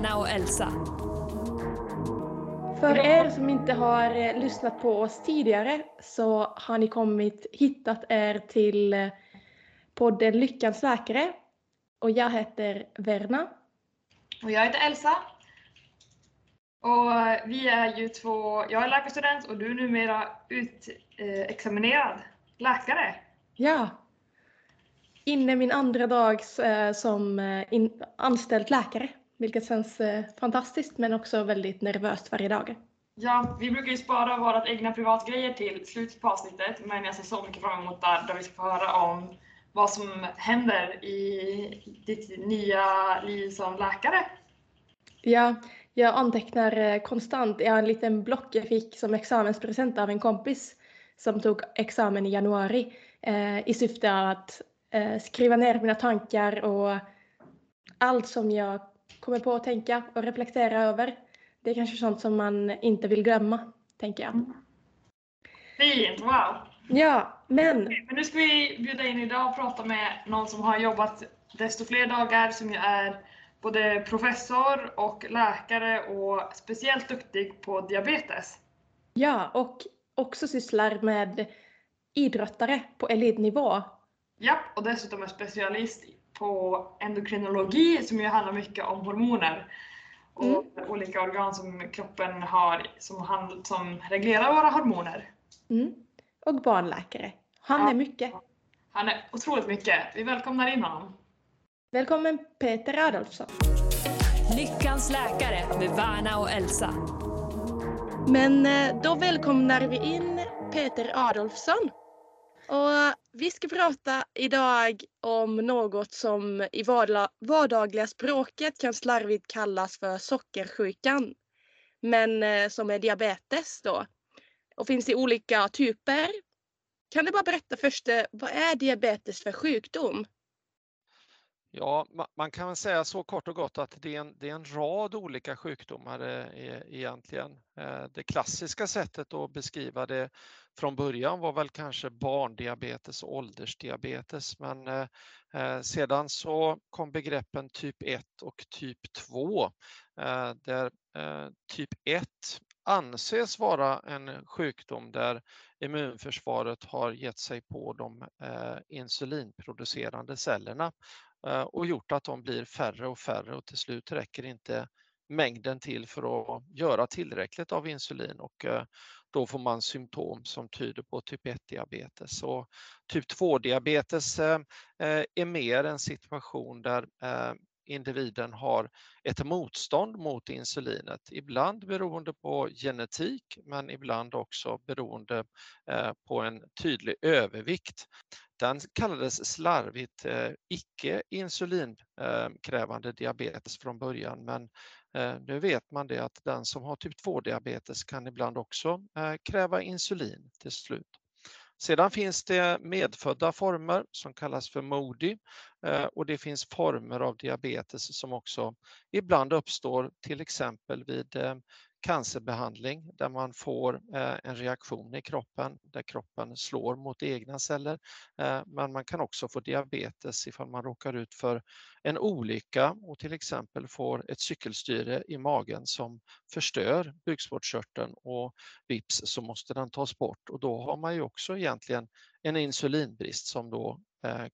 Varna och Elsa. För er som inte har eh, lyssnat på oss tidigare så har ni kommit, hittat er till eh, podden Lyckans läkare. Och jag heter Verna. Och jag heter Elsa. Och vi är ju två, jag är läkarstudent och du är numera utexaminerad läkare. Ja. Inne min andra dag eh, som anställd läkare. Vilket känns eh, fantastiskt men också väldigt nervöst varje dag. Ja, vi brukar ju spara våra egna privatgrejer till slutet på avsnittet men jag ser så mycket fram emot där, där vi ska få höra om vad som händer i ditt nya liv som läkare. Ja, jag antecknar eh, konstant. Jag har en liten block jag fick som examenspresent av en kompis som tog examen i januari eh, i syfte att eh, skriva ner mina tankar och allt som jag kommer på att tänka och reflektera över. Det är kanske sånt som man inte vill glömma, tänker jag. Fint, wow! Ja, men... Men nu ska vi bjuda in idag och prata med någon som har jobbat desto fler dagar, som ju är både professor och läkare och speciellt duktig på diabetes. Ja, och också sysslar med idrottare på elitnivå. Ja, och dessutom är specialist på endokrinologi som ju handlar mycket om hormoner och Mm. olika organ som kroppen har som, hand, som reglerar våra hormoner. Mm. Och barnläkare. Han Ja. är mycket. Han är otroligt mycket. Vi välkomnar in honom. Välkommen Peter Adolfsson. Lyckans läkare med Varna och Elsa. Men eh, då välkomnar vi in Peter Adolfsson. Och vi ska prata idag om något som i vardagliga språket kan slarvigt kallas för sockersjukan. Men eh, som är diabetes då. Och finns i olika typer. Kan du bara berätta först, eh, vad är diabetes för sjukdom? Ja, man kan säga så kort och gott att det är en, det är en rad olika sjukdomar eh, e-, egentligen. Eh, det klassiska sättet att beskriva det från början var väl kanske barndiabetes och åldersdiabetes, men eh, sedan så kom begreppen typ 1 och typ 2, där typ 1 anses vara en sjukdom där immunförsvaret har gett sig på de insulinproducerande cellerna Eh, och gjort att de blir färre och färre och till slut räcker inte mängden till för att göra tillräckligt av insulin och eh, då får man symptom som tyder på typ 1-diabetes. Och typ 2-diabetes eh, är mer en situation där individen har ett motstånd mot insulinet, ibland beroende på genetik men ibland också beroende eh, på en tydlig övervikt. Den kallades slarvigt eh, icke insulinkrävande eh, diabetes från början men nu vet man det att den som har typ 2-diabetes kan ibland också kräva insulin till slut. Sedan finns det medfödda former som kallas för MODY eh, och det finns former av diabetes som också ibland uppstår till exempel vid eh, cancerbehandling där man får eh, en reaktion i kroppen där kroppen slår mot egna celler. Eh, men man kan också få diabetes ifall man råkar ut för en olycka och till exempel får ett cykelstyre i magen som förstör bukspottkörteln och vips så måste den tas bort och då har man ju också egentligen en insulinbrist som då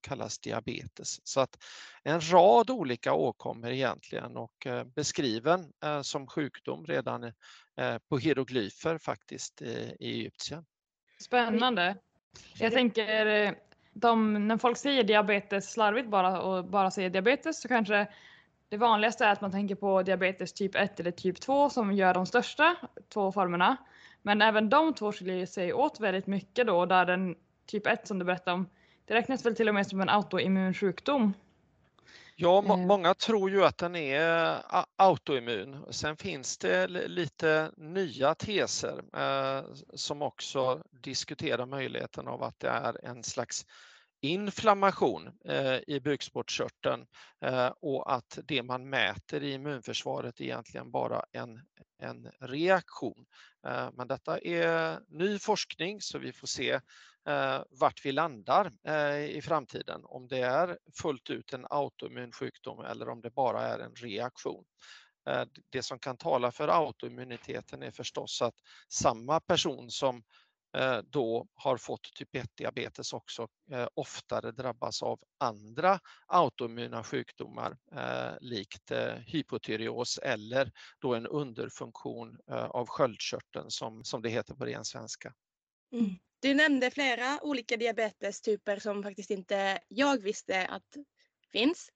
kallas diabetes. Så att en rad olika åkommor egentligen och eh, beskriven eh, som sjukdom redan eh, på hieroglyfer faktiskt i, Egyptien. Spännande. Jag tänker, eh, de, när folk säger diabetes slarvigt bara och bara säger diabetes så kanske det vanligaste är att man tänker på diabetes typ 1 eller typ 2 som gör de största två formerna. Men även de två skiljer sig åt väldigt mycket då där den typ 1 som du berättade om, det räknas väl till och med som en autoimmun sjukdom. Ja, må- Eh. många tror ju att den är autoimmun. Sen finns det li- lite nya teser eh, som också diskuterar möjligheten av att det är en slags inflammation eh, i bukspottkörteln eh, och att det man mäter i immunförsvaret är egentligen bara en, en reaktion. Eh, men detta är ny forskning så vi får se eh, vart vi landar eh, i framtiden, om det är fullt ut en autoimmun sjukdom eller om det bara är en reaktion. Eh, det som kan tala för autoimmuniteten är förstås att samma person som Eh, då har fått typ 1-diabetes också eh, oftare drabbas av andra autoimmuna sjukdomar eh, likt eh, hypotyreos eller då en underfunktion eh, av sköldkörteln som, som det heter på ren svenska. Mm. Du nämnde flera olika diabetestyper som faktiskt inte jag visste att finns.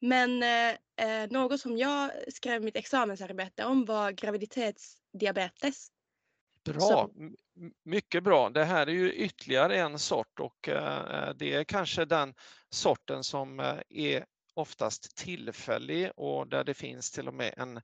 Men eh, något som jag skrev mitt examensarbete om var graviditetsdiabetes. Bra, mycket bra. Det här är ju ytterligare en sort och eh, det är kanske den sorten som eh, är oftast tillfällig och där det finns till och med en Eh,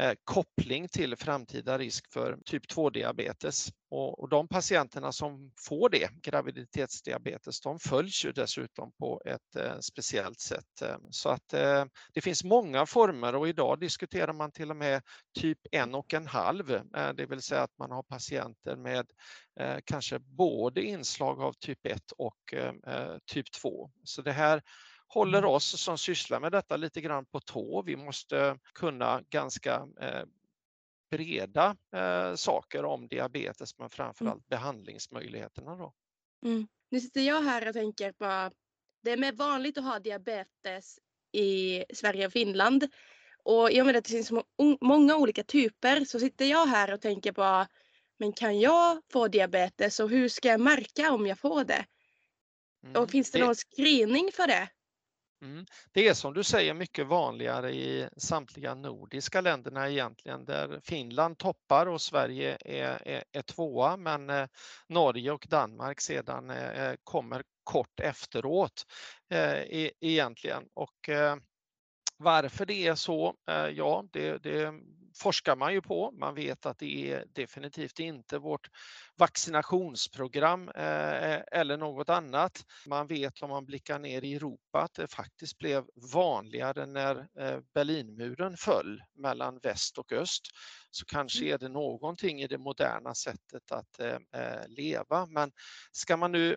Eh, koppling till framtida risk för typ 2-diabetes. Och, och de patienterna som får det, graviditetsdiabetes, de följs ju dessutom på ett eh, speciellt sätt. Eh, så att eh, det finns många former och idag diskuterar man till och med typ en och en halv, eh, det vill säga att man har patienter med eh, kanske både inslag av typ 1 och eh, typ 2. Så det här håller mm. oss som sysslar med detta lite grann på tå. Vi måste kunna ganska eh, breda eh, saker om diabetes men framförallt mm. behandlingsmöjligheterna. Då. Mm. Nu sitter jag här och tänker på, det är mer vanligt att ha diabetes i Sverige och Finland och i och med att det finns många olika typer så sitter jag här och tänker på men kan jag få diabetes och hur ska jag märka om jag får det? Mm. Och finns det, det någon screening för det? Mm. Det är som du säger mycket vanligare i samtliga nordiska länderna egentligen där Finland toppar och Sverige är, är, är tvåa men eh, Norge och Danmark sedan eh, eh kommer kort efteråt eh, e, egentligen. Och, eh, varför det är så, eh, ja det, det forskar man ju på. Man vet att det är definitivt inte vårt vaccinationsprogram eh, eller något annat. Man vet om man blickar ner i Europa att det faktiskt blev vanligare när eh, Berlinmuren föll mellan väst och öst. Så kanske mm. är det någonting i det moderna sättet att eh, leva. Men ska man nu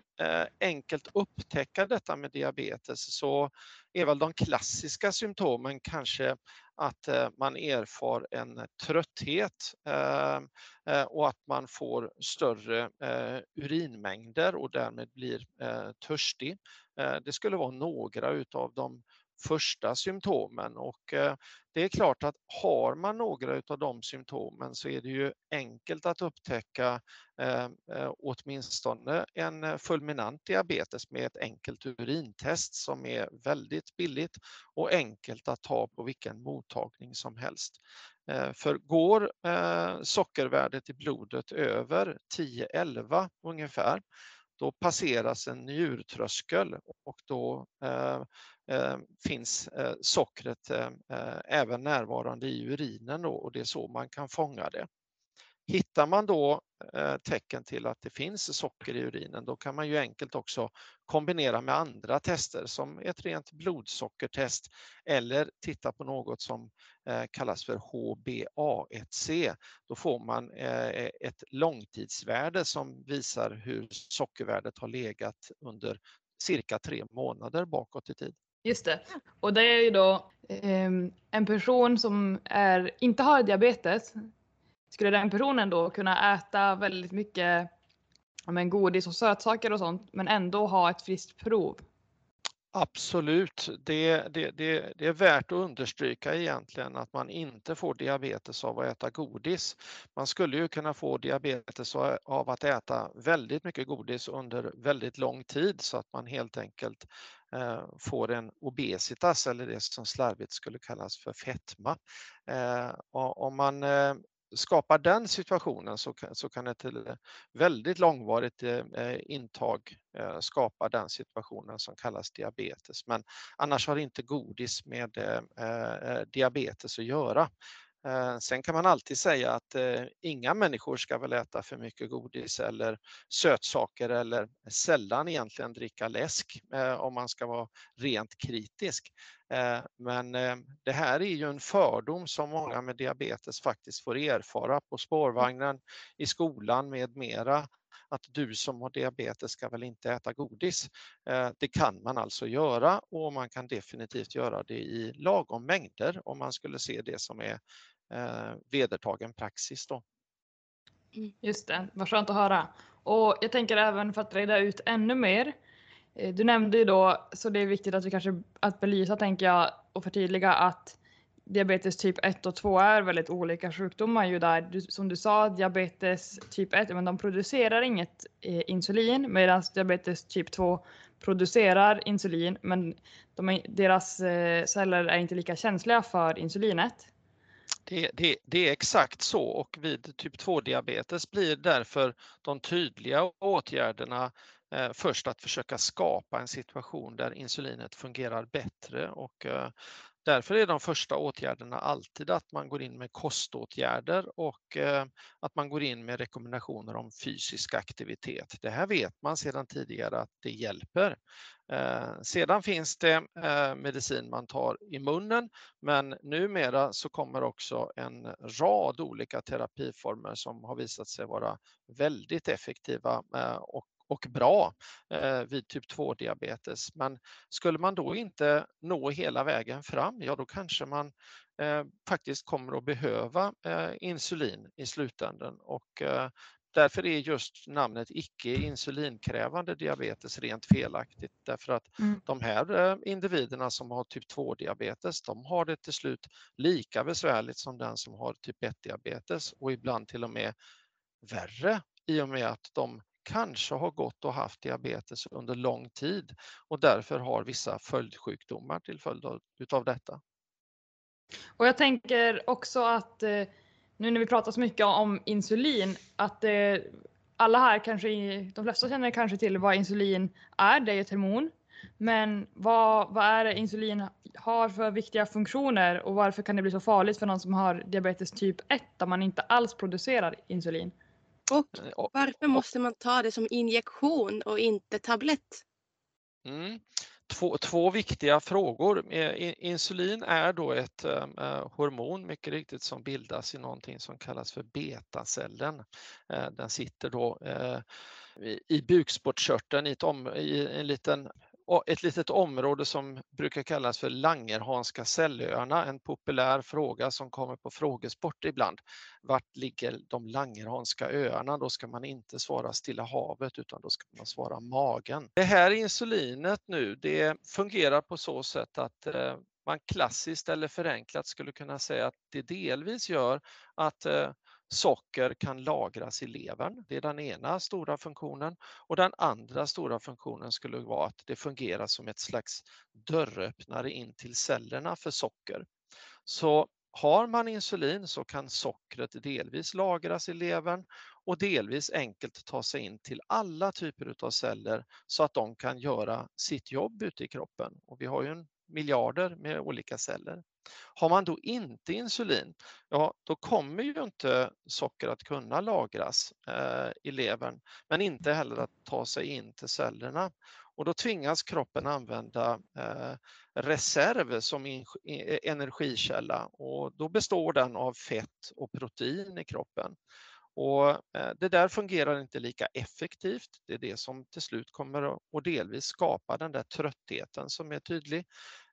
enkelt upptäcka detta med diabetes så är väl de klassiska symptomen kanske att eh, man erfar en eh, trötthet ehm, eh, och att man får större urinmängder och därmed blir törstig. Det skulle vara några utav de första symptomen och det är klart att har man några av de symptomen så är det ju enkelt att upptäcka ehm, eh, åtminstone en fulminant diabetes med ett enkelt urintest som är väldigt billigt och enkelt att ta på vilken mottagning som helst. Eh, för går eh, sockervärdet i blodet över 10-11 ungefär då passeras en njurtröskel och då eh, Eh, finns eh, sockret eh, eh, även närvarande i urinen då, och det är så man kan fånga det. Hittar man då eh, tecken till att det finns socker i urinen då kan man ju enkelt också kombinera med andra tester som ett rent blodsockertest eller titta på något som eh, kallas för HbA1c. Då får man eh, eh, ett långtidsvärde som visar hur sockervärdet har legat under cirka tre månader bakåt i tid. Just det. Och det är ju då eh, en person som är, inte har diabetes skulle den personen då kunna äta väldigt mycket men, godis och sötsaker och sånt men ändå ha ett friskt prov? Absolut, det, det, det, det, är värt att understryka egentligen att man inte får diabetes av att äta godis. Man skulle ju kunna få diabetes av att äta väldigt mycket godis under väldigt lång tid så att man helt enkelt eh, får en obesitas eller det som slarvigt skulle kallas för fetma. Eh, om man eh, skapar den situationen så kan, så kan ett eh, väldigt långvarigt eh, eh, intag eh, skapa den situationen som kallas diabetes. Men annars har inte godis med eh, eh diabetes att göra. Eh, sen kan man alltid säga att eh, inga människor ska väl äta för mycket godis eller sötsaker eller sällan egentligen dricka läsk eh, om man ska vara rent kritisk. Men det här är ju en fördom som många med diabetes faktiskt får erfara på spårvagnen, i skolan med mera att du som har diabetes ska väl inte äta godis. Eh, det kan man alltså göra och man kan definitivt göra det i lagom mängder om man skulle se det som är eh, vedertagen praxis. Då. Mm, just det, vad skönt att höra. Och jag tänker även för att reda ut ännu mer. Eh, du nämnde ju då, så det är viktigt att vi kanske att belysa tänker jag och förtydliga att diabetes typ 1 och 2 är väldigt olika sjukdomar ju där. Du, som du sa, diabetes typ 1, men de producerar inget eh, insulin medan diabetes typ 2 producerar insulin men de är, deras eh, celler är inte lika känsliga för insulinet. Det, det, det, är exakt så och vid typ 2-diabetes blir därför de tydliga åtgärderna eh, först att försöka skapa en situation där insulinet fungerar bättre och eh, Därför är de första åtgärderna alltid att man går in med koståtgärder och eh, att man går in med rekommendationer om fysisk aktivitet. Det här vet man sedan tidigare att det hjälper. Eh, sedan finns det eh, medicin man tar i munnen, men numera så kommer också en rad olika terapiformer som har visat sig vara väldigt effektiva och och bra eh, vid typ 2-diabetes. Men skulle man då inte nå hela vägen fram, ja då kanske man eh, faktiskt kommer att behöva eh, insulin i slutändan och Därför är just namnet icke insulinkrävande diabetes rent felaktigt därför att mm. de här individerna som har typ 2-diabetes, de har det till slut lika besvärligt som den som har typ 1-diabetes och ibland till och med värre i och med att de kanske har gått och haft diabetes under lång tid och därför har vissa följdsjukdomar till följd av utav detta. Och jag tänker också att eh, nu när vi pratar så mycket om insulin, att eh, alla här kanske, de flesta känner kanske till vad insulin är, det är ett hormon. Men vad, vad är det insulin har för viktiga funktioner och varför kan det bli så farligt för någon som har diabetes typ 1 där man inte alls producerar insulin? Eh, och varför måste man ta det som injektion och inte tablett? Mm. Två, två, viktiga frågor. Eh, insulin är då ett äh, hormon, mycket riktigt, som bildas i någonting som kallas för betacellen. Äh, den sitter då äh, i bukspottkörteln i, i en liten ett litet område som brukar kallas för Langerhanska sällöarna, en populär fråga som kommer på frågesport ibland. Vart ligger de Langerhanska öarna? Då ska man inte svara Stilla havet utan då ska man svara magen. Det här insulinet nu, det fungerar på så sätt att eh, man klassiskt eller förenklat skulle kunna säga att det delvis gör att eh, socker kan lagras i levern. Det är den ena stora funktionen. Och den andra stora funktionen skulle vara att det fungerar som ett slags dörröppnare in till cellerna för socker. Så har man insulin så kan sockret delvis lagras i levern och delvis enkelt ta sig in till alla typer av celler så att de kan göra sitt jobb ute i kroppen. Och vi har ju en miljarder med olika celler. Har man då inte insulin, ja då kommer ju inte socker att kunna lagras eh, i levern, men inte heller att ta sig in till cellerna. Och då tvingas kroppen använda eh, reserv som in, e, energikälla och då består den av fett och protein i kroppen. Och eh, det där fungerar inte lika effektivt. Det är det som till slut kommer att delvis skapa den där tröttheten som är tydlig.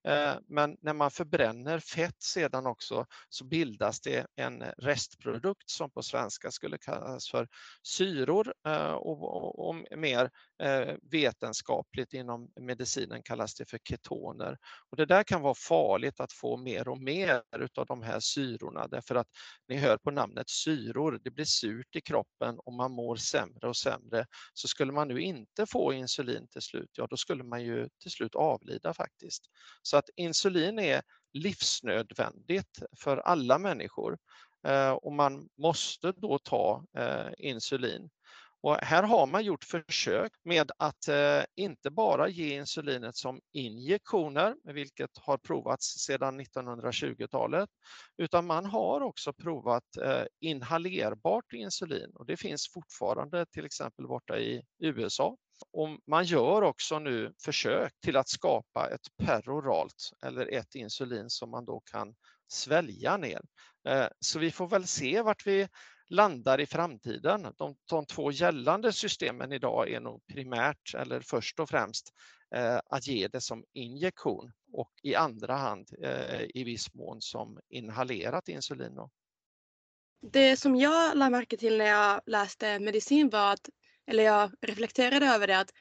Eh, men när man förbränner fett sedan också så bildas det en restprodukt som på svenska skulle kallas för syror eh, och, mer eh, vetenskapligt inom medicinen kallas det för ketoner. Och det där kan vara farligt att få mer och mer av de här syrorna därför att ni hör på namnet syror, det blir surt i kroppen och man mår sämre och sämre. Så skulle man nu inte få insulin till slut, ja då skulle man ju till slut avlida faktiskt. Så att insulin är livsnödvändigt för alla människor eh, och man måste då ta eh, insulin. Och här har man gjort försök med att eh, inte bara ge insulinet som injektioner, vilket har provats sedan 1920-talet, utan man har också provat inhalerbart insulin och det finns fortfarande till exempel borta i USA. Och man gör också nu försök till att skapa ett peroralt eller ett insulin som man då kan svälja ner. Eh, så vi får väl se vart vi landar i framtiden. De, de två gällande systemen idag är nog primärt eller först och främst eh, att ge det som injektion och i andra hand eh, i viss mån som inhalerat insulin. Det som jag lade märke till när jag läste medicin var att, eller jag reflekterade över det, att,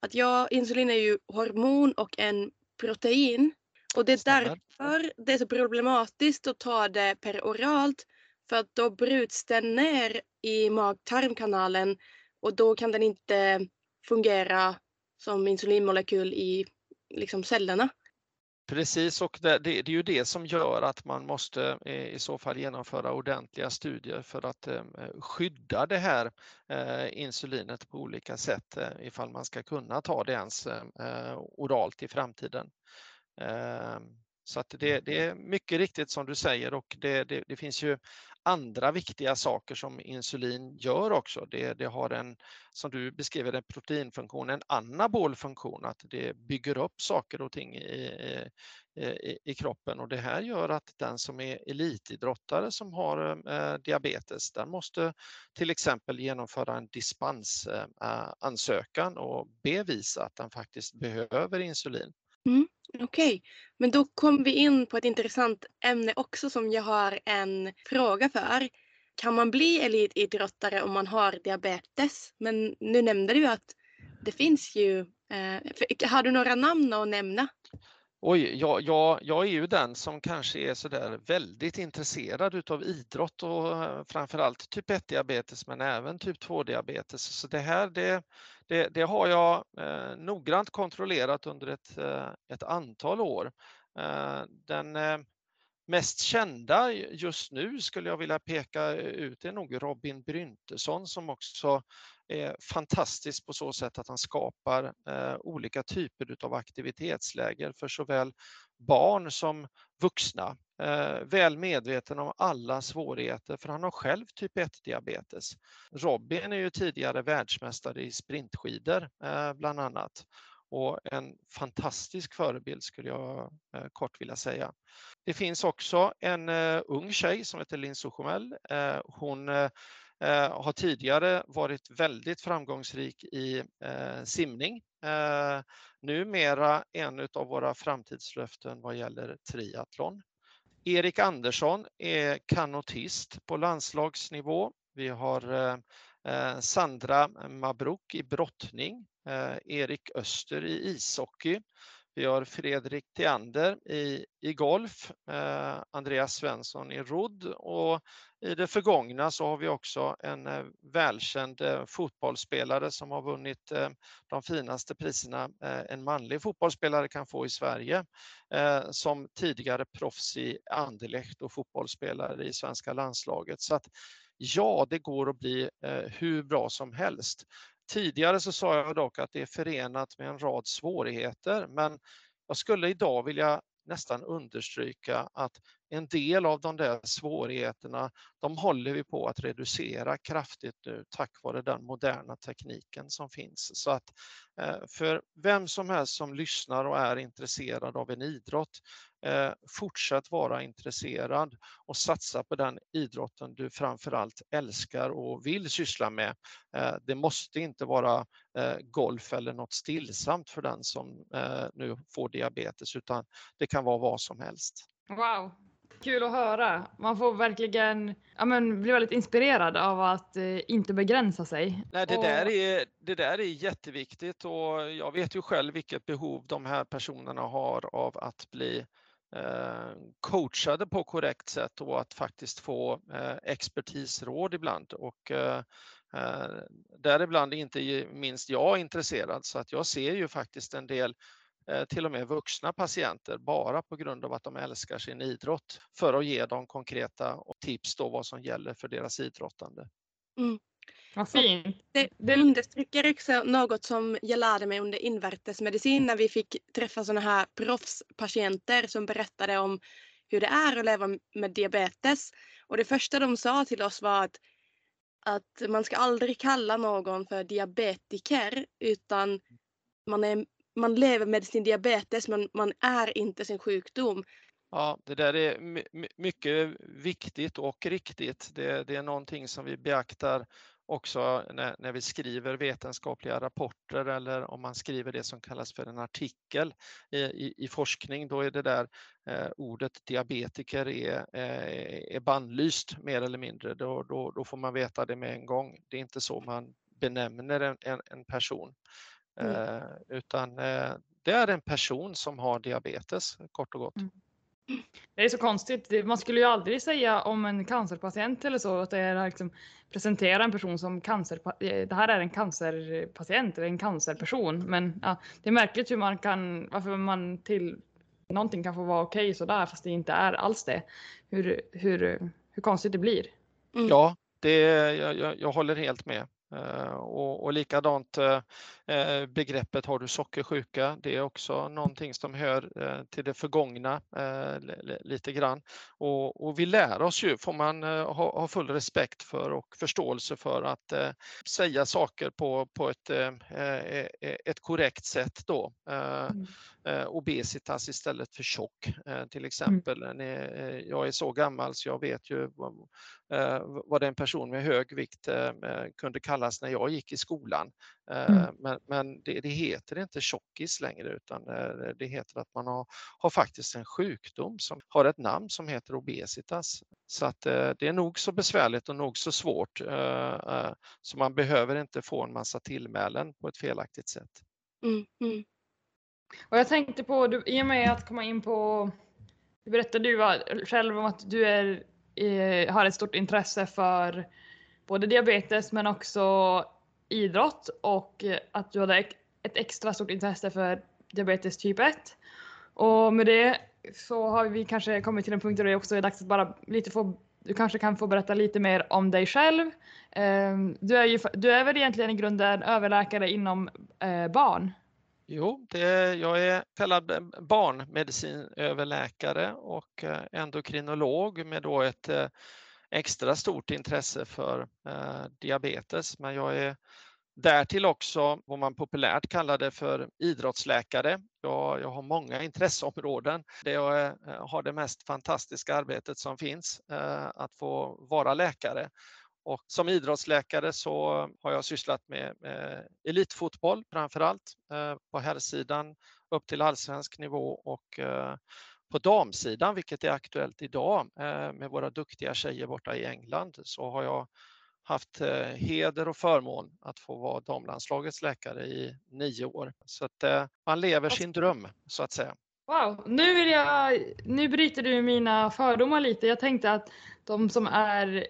att jag, insulin är ju hormon och en protein. Och det är därför det är så problematiskt att ta det peroralt. För att då bryts den ner i mag-tarmkanalen och då kan den inte fungera som insulinmolekyl i liksom cellerna. Precis, och det, det, det är ju det som gör att man måste eh, i så fall genomföra ordentliga studier för att eh, skydda det här eh, insulinet på olika sätt eh, ifall man ska kunna ta det ens eh, oralt i framtiden. Eh, så att det, det, är mycket riktigt som du säger och det, det, det, finns ju andra viktiga saker som insulin gör också. Det, det har en, som du beskriver en proteinfunktion, en anabol funktion, att det bygger upp saker och ting i, i, i kroppen och det här gör att den som är elitidrottare som har eh, diabetes, den måste till exempel genomföra en dispensansökan och bevisa att den faktiskt behöver insulin. Mm, Okej, okay. men då kom vi in på ett intressant ämne också som jag har en fråga för. Kan man bli elitidrottare om man har diabetes? Men nu nämnde du att det finns ju, eh, har du några namn att nämna? Oj, jag, jag, jag är ju den som kanske är sådär väldigt intresserad utav idrott och eh, framförallt typ 1 diabetes men även typ 2 diabetes. Så det här det, det, det har jag eh, noggrant kontrollerat under ett, eh, ett antal år. Eh, den eh, mest kända just nu skulle jag vilja peka ut är nog Robin Bryntesson som också är fantastisk på så sätt att han skapar eh, olika typer av aktivitetsläger för såväl barn som vuxna. Eh, väl medveten om alla svårigheter för han har själv typ 1-diabetes. Robin är ju tidigare världsmästare i sprintskidor eh, bland annat och en fantastisk förebild skulle jag eh, kort vilja säga. Det finns också en ung tjej som heter Linn Sochomel. Hon Eh, har tidigare varit väldigt framgångsrik i eh, simning. Eh, numera en av våra framtidslöften vad gäller triathlon. Erik Andersson är kanotist på landslagsnivå. Vi har eh, Sandra Mabruk i brottning eh, Erik Öster i ishockey. Vi har Fredrik Theander i, i golf, eh, Andreas Svensson i rodd och i det förgångna så har vi också en eh, välkänd eh, fotbollsspelare som har vunnit eh, de finaste priserna eh, en manlig fotbollsspelare kan få i Sverige eh, som tidigare proffs i Anderlecht och fotbollsspelare i svenska landslaget. Så att ja, det går att bli eh, hur bra som helst. Tidigare så sa jag dock att det är förenat med en rad svårigheter, men jag skulle idag vilja nästan understryka att en del av de där svårigheterna, de håller vi på att reducera kraftigt nu tack vare den moderna tekniken som finns. Så att eh, för vem som helst som lyssnar och är intresserad av en idrott, eh, fortsätt vara intresserad och satsa på den idrotten du framförallt älskar och vill syssla med. Eh, det måste inte vara golf eller något stillsamt för den som nu får diabetes utan det kan vara vad som helst. Wow, Kul att höra. Man får verkligen ja, men, bli väldigt inspirerad av att eh, inte begränsa sig. Nej, det, och... där är, det där är jätteviktigt och jag vet ju själv vilket behov de här personerna har av att bli eh, coachade på korrekt sätt och att faktiskt få eh, expertisråd ibland. Och, eh, eh däribland är inte minst jag intresserad så att jag ser ju faktiskt en del till och med vuxna patienter bara på grund av att de älskar sin idrott för att ge dem konkreta tips då vad som gäller för deras idrottande. Mm. Vad fint. Det, det understryker också något som jag lärde mig under invärtesmedicin när vi fick träffa sådana här proffspatienter som berättade om hur det är att leva med diabetes. Och det första de sa till oss var att, att man ska aldrig kalla någon för diabetiker utan man är man lever med sin diabetes men man är inte sin sjukdom. Ja, det där är mycket viktigt och riktigt. Det, det, är någonting som vi beaktar också när, när, vi skriver vetenskapliga rapporter eller om man skriver det som kallas för en artikel i, i, i forskning, då är det där eh, ordet diabetiker är, eh, är bannlyst mer eller mindre. Då, då, då, får man veta det med en gång. Det är inte så man benämner en, en, en person. Mm. Eh, utan eh, det är en person som har diabetes, kort och gott. Mm. Det är så konstigt. Man skulle ju aldrig säga om en cancerpatient eller så att det är liksom presentera en person som cancer. Det här är en cancerpatient eller en cancerperson. Men ja, det är märkligt hur man kan, varför man till någonting kan få vara okej okay sådär fast det inte är alls det. Hur, hur, hur konstigt det blir. Mm. Ja, det, jag, jag, jag håller helt med. Eh, och, och likadant eh, eh, begreppet har du sockersjuka, det är också någonting som hör till det förgångna lite grann. Och, och vi lär oss ju, får man ha, full respekt för och förståelse för att säga saker på, på ett, ett korrekt sätt då. Mm. Obesitas istället för tjock till mm. exempel. Mm. Jag är så gammal så jag vet ju vad en person med hög vikt kunde kallas när jag gick i skolan. Mm. Men, men det, det, heter inte tjockis längre utan eh, det heter att man har, har, faktiskt en sjukdom som har ett namn som heter obesitas. Så att eh, det är nog så besvärligt och nog så svårt eh, så man behöver inte få en massa tillmälen på ett felaktigt sätt. Mm, mm. Och jag tänkte på, du, i och med att komma in på, du berättade ju själv om att du är, eh, har ett stort intresse för både diabetes men också idrott och att du hade ett extra stort intresse för diabetes typ 1. Och med det så har vi kanske kommit till en punkt där det också är dags att bara lite få du kanske kan få berätta lite mer om dig själv. Ehm, du är, ju, du är väl egentligen i grunden överläkare inom eh, barn? Jo, det, jag är kallad eh, barnmedicinöverläkare och eh, endokrinolog med då ett eh, extra stort intresse för diabetes, men jag är därtill också vad man populärt kallar det för idrottsläkare. Jag, jag har många intresseområden där jag har det mest fantastiska arbetet som finns, att få vara läkare. Och som idrottsläkare så har jag sysslat med, med elitfotboll framför allt eh, på herrsidan upp till allsvensk nivå och eh, på damsidan, vilket är aktuellt idag eh, med våra duktiga tjejer borta i England, så har jag haft heder och förmån att få vara damlandslagets läkare i nio år. Så att man lever sin dröm så att säga. Wow, nu, vill jag, nu bryter du mina fördomar lite. Jag tänkte att de som är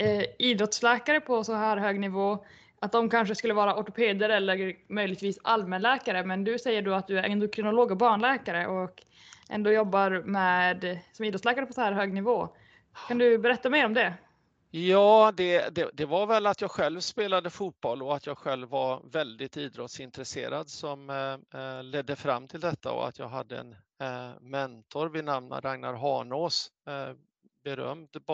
eh, idrottsläkare på så här hög nivå, att de kanske skulle vara ortopeder eller möjligtvis allmänläkare. Men du säger då att du är endokrinolog och barnläkare och ändå jobbar med, som idrottsläkare på så här hög nivå. Kan du berätta mer om det? Ja, det, det, det, var väl att jag själv spelade fotboll och att jag själv var väldigt idrottsintresserad som eh, eh ledde fram till detta och att jag hade en eh, mentor vid namn Ragnar Hanås, eh, berömd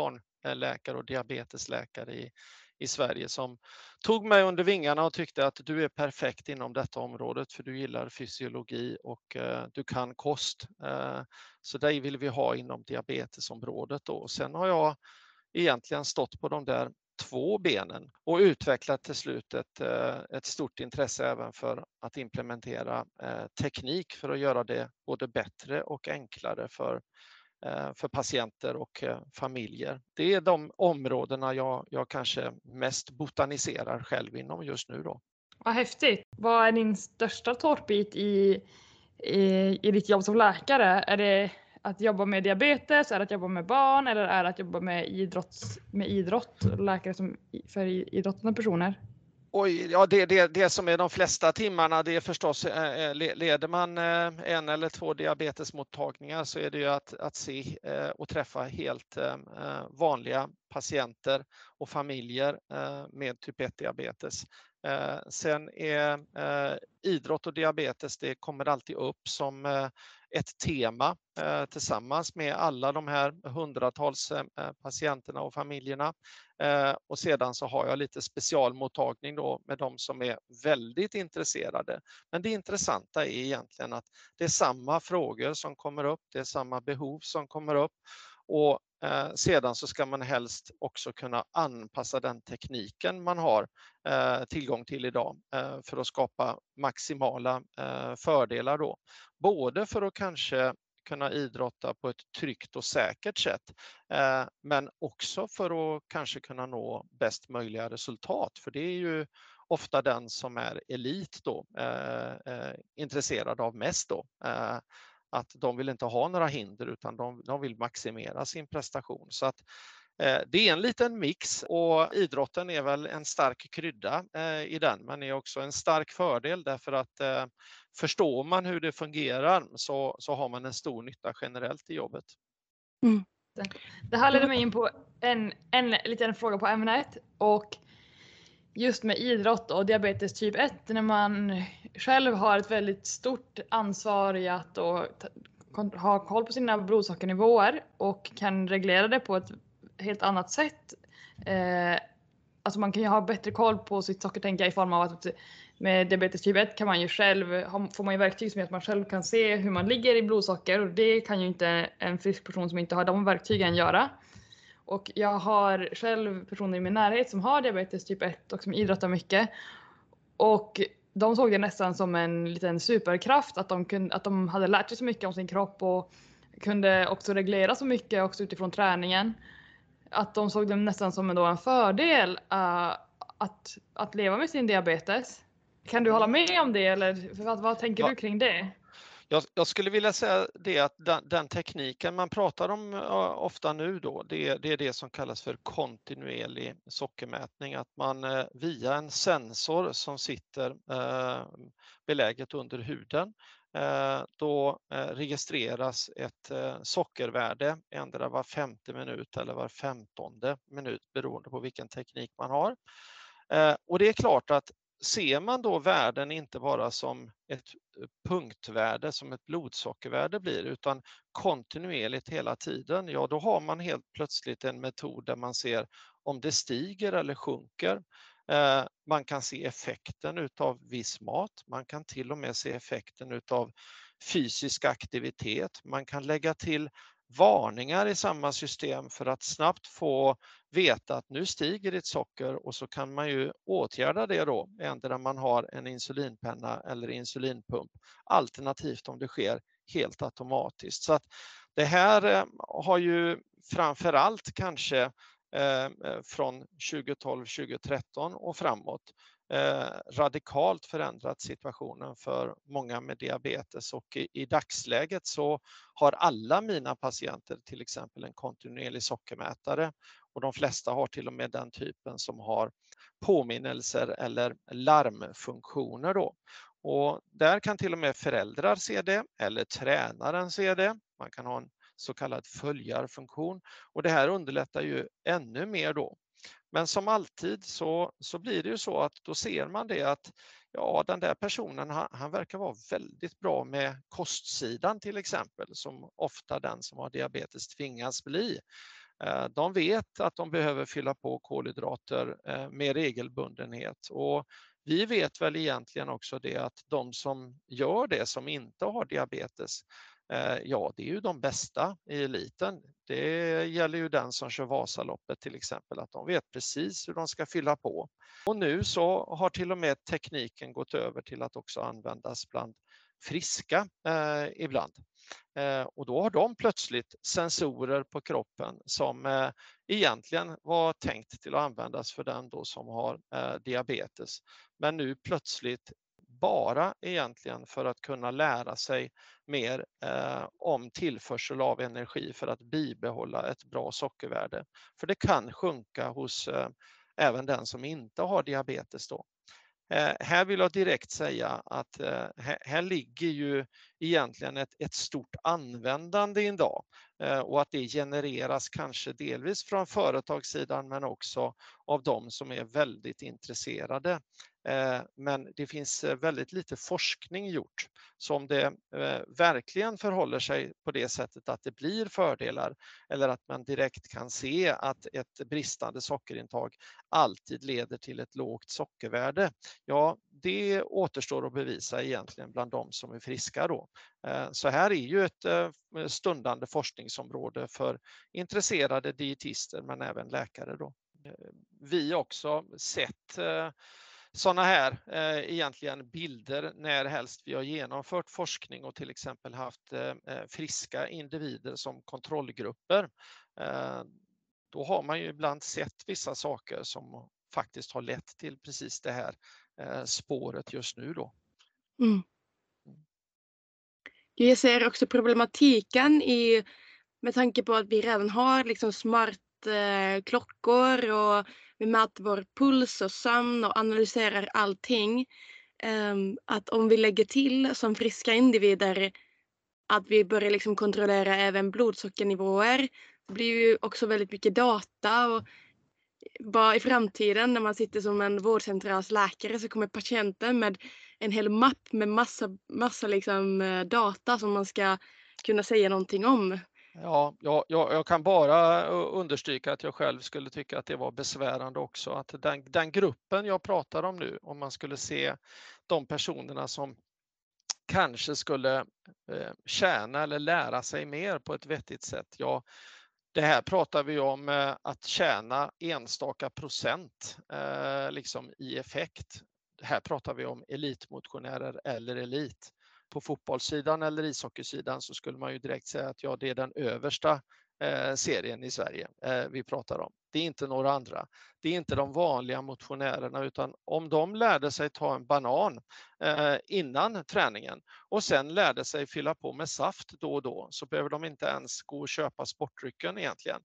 Eh, läkare och diabetesläkare i, i Sverige som tog mig under vingarna och tyckte att du är perfekt inom detta området för du gillar fysiologi och eh, du kan kost. Eh, så dig vill vi ha inom diabetesområdet. Då. Sen har jag egentligen stått på de där två benen och utvecklat till slut ett, eh, ett stort intresse även för att implementera eh, teknik för att göra det både bättre och enklare för Eh, för patienter och eh, familjer. Det är de områdena jag, jag kanske mest botaniserar själv inom just nu. Då. Vad häftigt! Vad är din största tårtbit i, i, i ditt jobb som läkare? Är det att jobba med diabetes, är det att jobba med barn eller är det att jobba med, idrott, med idrott, läkare som, för idrottande personer? Oj, ja, det, det, det som är de flesta timmarna det är förstås, eh, eh leder man eh, en eller två diabetesmottagningar så är det ju att, att se eh, och träffa helt eh, vanliga patienter och familjer med typ 1 diabetes. Sen är idrott och diabetes, det kommer alltid upp som ett tema eh, tillsammans med alla de här hundratals eh, patienterna och familjerna. Eh, och sedan så har jag lite specialmottagning då med de som är väldigt intresserade. Men det intressanta är egentligen att det är samma frågor som kommer upp, det är samma behov som kommer upp och eh, sedan så ska man helst också kunna anpassa den tekniken man har eh, tillgång till idag eh, för att skapa maximala fördelar då. Både för att kanske kunna idrotta på ett tryggt och säkert sätt, men också för att kanske kunna nå bäst möjliga resultat. För det är ju ofta den som är elit då intresserad av mest då. Att de vill inte ha några hinder utan de vill maximera sin prestation. Så att det är en liten mix och idrotten är väl en stark krydda i den, men är också en stark fördel därför att förstår man hur det fungerar så har man en stor nytta generellt i jobbet. Mm. Det här leder mig in på en liten fråga på ämnet och just med idrott och diabetes typ 1 när man själv har ett väldigt stort ansvar i att ha koll på sina blodsockernivåer och kan reglera det på ett helt annat sätt. Eh, alltså man kan ju ha bättre koll på sitt socker tänker jag i form av att med diabetes typ 1 kan man ju själv, får man ju verktyg som gör att man själv kan se hur man ligger i blodsocker och det kan ju inte en frisk person som inte har de verktygen göra. Och jag har själv personer i min närhet som har diabetes typ 1 och som idrottar mycket. Och de såg det nästan som en liten superkraft att de, kunde, att de hade lärt sig så mycket om sin kropp och kunde också reglera så mycket också utifrån träningen. Att de såg det nästan som en, då en fördel uh, att, att leva med sin diabetes. Kan du hålla med om det eller vad, vad tänker ja. du kring det? Jag, jag, skulle vilja säga det att den, den, tekniken man pratar om ofta nu då, det, det, är det som kallas för kontinuerlig sockermätning. Att man eh, via en sensor som sitter eh, beläget under huden, eh, då registreras ett sockervärde ändra var femte minut eller var femtonde minut beroende på vilken teknik man har. Och det är klart att ser man då värden inte bara som ett eh, punktvärde, som ett blodsockervärde blir, utan kontinuerligt hela tiden, ja då har man helt plötsligt en metod där man ser om det stiger eller sjunker. Eh, man kan se effekten utav viss mat, man kan till och med se effekten utav fysisk aktivitet, man kan lägga till varningar i samma system för att snabbt få veta att nu stiger ditt socker och så kan man ju åtgärda det då, endera man har en insulinpenna eller insulinpump, alternativt om det sker helt automatiskt. Så att det här eh, har ju framför allt kanske eh, eh, från 2012-2013 och framåt Eh, radikalt förändrat situationen för många med diabetes och i, i, dagsläget så har alla mina patienter till exempel en kontinuerlig sockermätare och de flesta har till och med den typen som har påminnelser eller larmfunktioner då. Och där kan till och med föräldrar se det eller tränaren se det. Man kan ha en så kallad följarfunktion och det här underlättar ju ännu mer då men som alltid så, så blir det ju så att då ser man det att ja, den där personen han, han, verkar vara väldigt bra med kostsidan till exempel, som ofta den som har diabetes tvingas bli. Eh, de vet att de behöver fylla på kolhydrater eh, med regelbundenhet och vi vet väl egentligen också det att de som gör det som inte har diabetes, Eh, ja, det är ju de bästa i eliten. Det gäller ju den som kör Vasaloppet till exempel, att de vet precis hur de ska fylla på. Och nu så har till och med tekniken gått över till att också användas bland friska eh, ibland. Eh, och då har de plötsligt sensorer på kroppen som eh, egentligen var tänkt till att användas för den då som har eh, diabetes. Men nu plötsligt bara egentligen för att kunna lära sig mer eh, om tillförsel av energi för att bibehålla ett bra sockervärde. För det kan sjunka hos eh, även den som inte har diabetes. Då. Eh, här vill jag direkt säga att eh, här ligger ju egentligen ett, ett stort användande idag eh, och att det genereras kanske delvis från företagssidan men också av de som är väldigt intresserade Eh, men det finns eh, väldigt lite forskning gjort. Så om det eh, verkligen förhåller sig på det sättet att det blir fördelar eller att man direkt kan se att ett bristande sockerintag alltid leder till ett lågt sockervärde, ja, det återstår att bevisa egentligen bland de som är friska då. Så här är ju ett stundande forskningsområde för intresserade dietister men även läkare då. Vi också sett sådana här eh, egentligen bilder när helst vi har genomfört forskning och till exempel haft eh, eh, friska individer som kontrollgrupper. Eh, då har man ju ibland sett vissa saker som faktiskt har lett till precis det här eh, spåret just nu då. Mm. Jag ser också problematiken i med tanke på att vi redan har liksom smart eh, klockor och vi mäter vår puls och sömn och analyserar allting. Ehm, att om vi lägger till som friska individer att vi börjar liksom kontrollera även blodsockernivåer. Det blir ju också väldigt mycket data och bara i framtiden när man sitter som en vårdcentralsläkare så kommer patienten med en hel mapp med massa, massa liksom eh, data som man ska kunna säga någonting om. Ja, jag, jag, kan bara eh, understryka att jag själv skulle tycka att det var besvärande också. Att den, den gruppen jag pratar om nu, om man skulle se de personerna som kanske skulle eh, tjäna eller lära sig mer på ett vettigt sätt. Ja, det här pratar vi om eh, att tjäna enstaka procent eh, liksom i effekt. Här pratar vi om elitmotionärer eller elit på fotbollssidan eller ishockeysidan så skulle man ju direkt säga att ja, det är den översta eh, serien i Sverige eh, vi pratar om. Det är inte några andra. Det är inte de vanliga motionärerna utan om de lärde sig ta en banan eh, innan träningen och sen lärde sig fylla på med saft då och då så behöver de inte ens gå och köpa sportdrycken egentligen.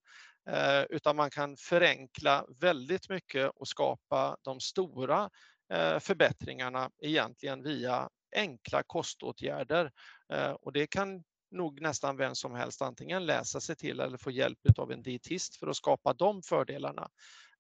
Eh, utan man kan förenkla väldigt mycket och skapa de stora eh, förbättringarna egentligen via enkla koståtgärder eh, och det kan nog nästan vem som helst antingen läsa sig till eller få hjälp av en dietist för att skapa de fördelarna.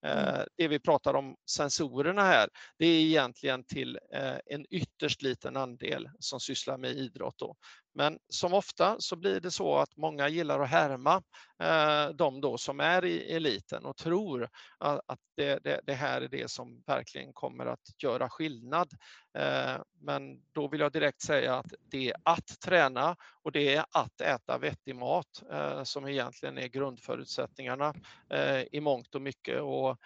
Mm. Eh, det vi pratar om sensorerna här, det är egentligen till eh, en ytterst liten andel som sysslar med idrott. Då. Men som ofta så blir det så att många gillar att härma eh, de då som är i eliten och tror att det, det, det, här är det som verkligen kommer att göra skillnad. Eh, men då vill jag direkt säga att det är att träna och det är att äta vettig mat eh, som egentligen är grundförutsättningarna eh, i mångt och mycket. Och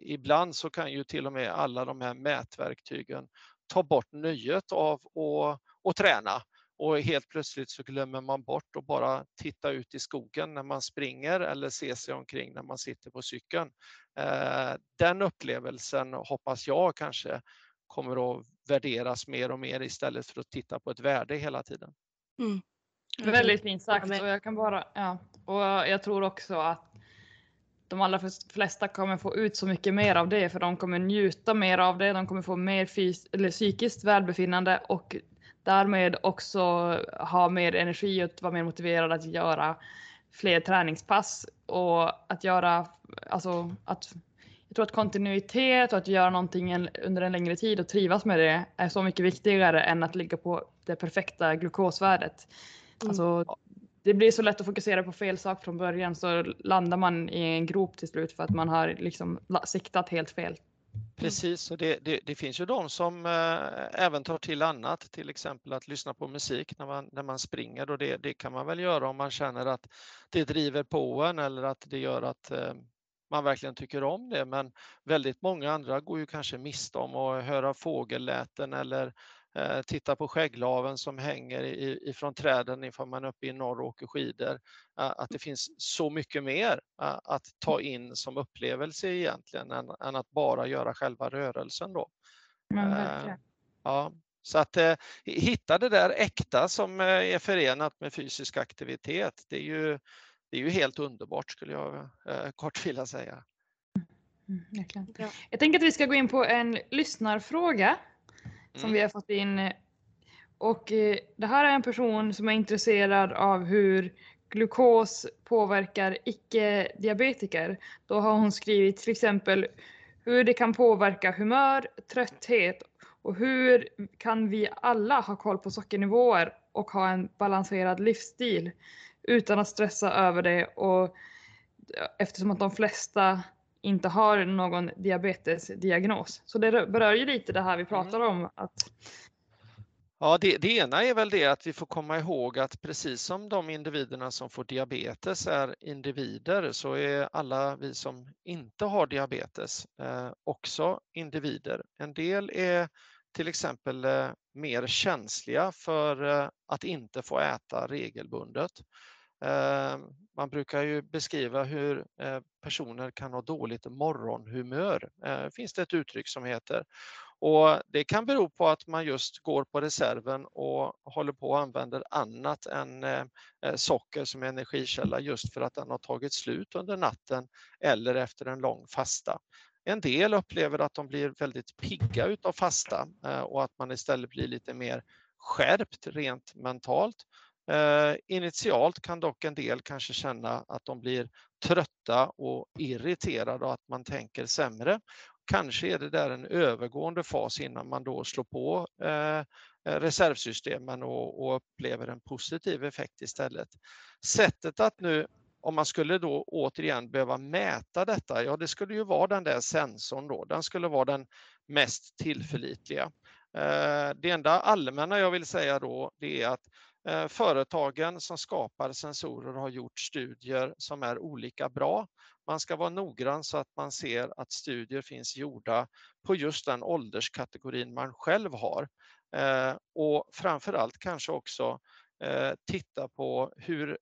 ibland så kan ju till och med alla de här mätverktygen ta bort nöjet av att, att träna och helt plötsligt så glömmer man bort att bara titta ut i skogen när man springer eller se sig omkring när man sitter på cykeln. Eh, den upplevelsen hoppas jag kanske kommer att värderas mer och mer istället för att titta på ett värde hela tiden. Mm. Väldigt fint sagt och jag kan bara, ja, och jag tror också att de allra flesta kommer få ut så mycket mer av det för de kommer njuta mer av det, de kommer få mer fys eller psykiskt välbefinnande och därmed också ha mer energi och vara mer motiverad att göra fler träningspass och att göra, alltså att jag tror att kontinuitet och att göra någonting under en längre tid och trivas med det är så mycket viktigare än att ligga på det perfekta glukosvärdet. Mm. Alltså, det blir så lätt att fokusera på fel sak från början så landar man i en grop till slut för att man har liksom siktat helt fel. Mm. Precis, och det, det, det, finns ju de som eh, även tar till annat, till exempel att lyssna på musik när man, när man springer och det, det kan man väl göra om man känner att det driver på en eller att det gör att eh, man verkligen tycker om det. Men väldigt många andra går ju kanske miste om att höra fågelläten eller titta på skägglaven som hänger ifrån träden ifall man är uppe i norr och åker skidor. Att det finns så mycket mer att ta in som upplevelse egentligen än, att bara göra själva rörelsen då. Mm, ja, så att eh, hitta det där äkta som är förenat med fysisk aktivitet, det är ju, det är ju helt underbart skulle jag eh, kort vilja säga. Mm, jag tänker att vi ska gå in på en lyssnarfråga som mm. vi har fått in. Och eh, det här är en person som är intresserad av hur glukos påverkar icke-diabetiker. Då har hon skrivit till exempel hur det kan påverka humör, trötthet och hur kan vi alla ha koll på sockernivåer och ha en balanserad livsstil utan att stressa över det och eftersom att de flesta inte har någon diabetesdiagnos. Så det berör ju lite det här vi pratar om. Att... Ja, det, det, ena är väl det att vi får komma ihåg att precis som de individerna som får diabetes är individer så är alla vi som inte har diabetes eh, också individer. En del är till exempel eh, mer känsliga för eh, att inte få äta regelbundet. Ehm, man brukar ju beskriva hur eh, personer kan ha dåligt morgonhumör, eh, finns det ett uttryck som heter. Och det kan bero på att man just går på reserven och håller på och använder annat än eh, socker som energikälla just för att den har tagit slut under natten eller efter en lång fasta. En del upplever att de blir väldigt pigga utav fasta och att man istället blir lite mer skärpt rent mentalt. Eh, initialt kan dock en del kanske känna att de blir trötta och irriterade och att man tänker sämre. Kanske är det där en övergående fas innan man då slår på eh, reservsystemen och, upplever en positiv effekt istället. Sättet att nu om man skulle då återigen behöva mäta detta, ja det skulle ju vara den där sensorn då, den skulle vara den mest tillförlitliga. Eh, det enda allmänna jag vill säga då, det är att Eh, företagen som skapar sensorer har gjort studier som är olika bra. Man ska vara noggrann så att man ser att studier finns gjorda på just den ålderskategorin man själv har. Och och framförallt kanske också eh, titta på hur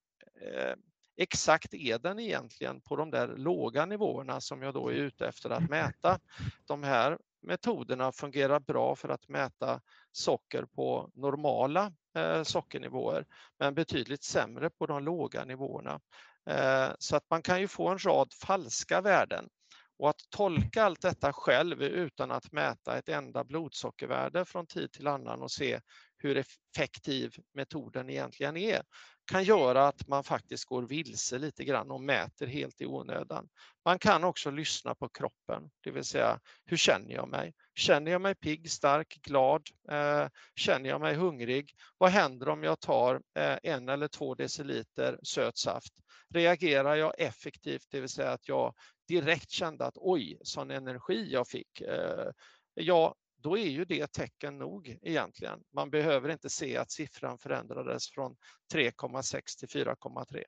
exakt är den egentligen på de där låga nivåerna som jag då är ute efter att mäta. De här metoderna fungerar bra för att mäta socker på normala Eh, sockernivåer, men betydligt sämre på de låga nivåerna. Eh, så att man kan ju få en rad falska värden. Och att tolka allt detta själv utan att mäta ett enda blodsockervärde från tid till annan och se hur effektiv metoden egentligen är kan göra att man faktiskt går vilse lite grann och mäter helt i onödan. Man kan också lyssna på kroppen, det vill säga hur känner jag mig? Känner jag mig pigg, stark, glad? Eh, känner jag mig hungrig? Vad händer om jag tar eh, en eller två deciliter sötsaft? Reagerar jag effektivt, det vill säga att jag direkt kände att oj, sån energi jag fick. Eh, ja, då är ju det tecken nog egentligen. Man behöver inte se att siffran förändrades från 3,6 till 4,3.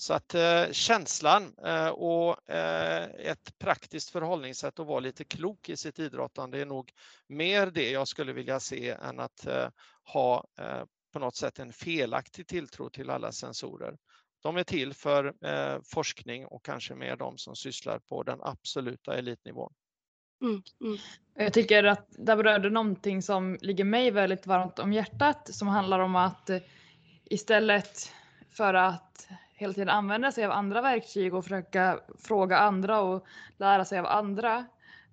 Så att eh, känslan eh, och eh, ett praktiskt förhållningssätt att vara lite klok i sitt idrottande är nog mer det jag skulle vilja se än att eh, ha eh, på något sätt en felaktig tilltro till alla sensorer. De är till för forskning och kanske mer de som sysslar på den absoluta elitnivån. Mm, mm. Jag tycker att där berörde någonting som ligger mig väldigt varmt om hjärtat som handlar om att istället för att hela tiden använda sig av andra verktyg och försöka fråga andra och lära sig av andra,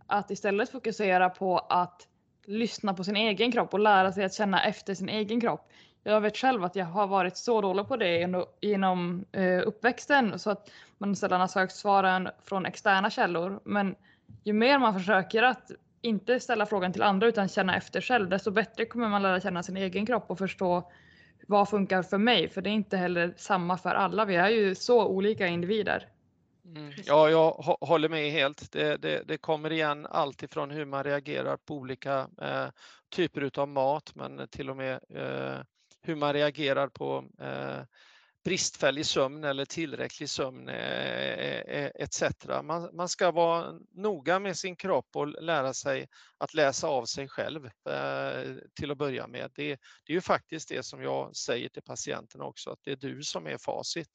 att istället fokusera på att lyssna på sin egen kropp och lära sig att känna efter sin egen kropp. Jag vet själv att jag har varit så dålig på det genom eh, uppväxten så att man sällan har sökt svaren från externa källor. Men ju mer man försöker att inte ställa frågan till andra utan känna efter själv, desto bättre kommer man lära känna sin egen kropp och förstå vad funkar för mig? För det är inte heller samma för alla. Vi är ju så olika individer. Mm. Ja, jag håller med helt. Det, det, det, kommer igen allt ifrån hur man reagerar på olika eh, typer av mat, men till och med eh, hur man reagerar på eh, bristfällig sömn eller tillräcklig sömn eh, eh, eh, etc. Man, man, ska vara noga med sin kropp och lära sig att läsa av sig själv till att börja med. Det, det, är ju faktiskt det som jag säger till patienterna också, att det är du som är facit.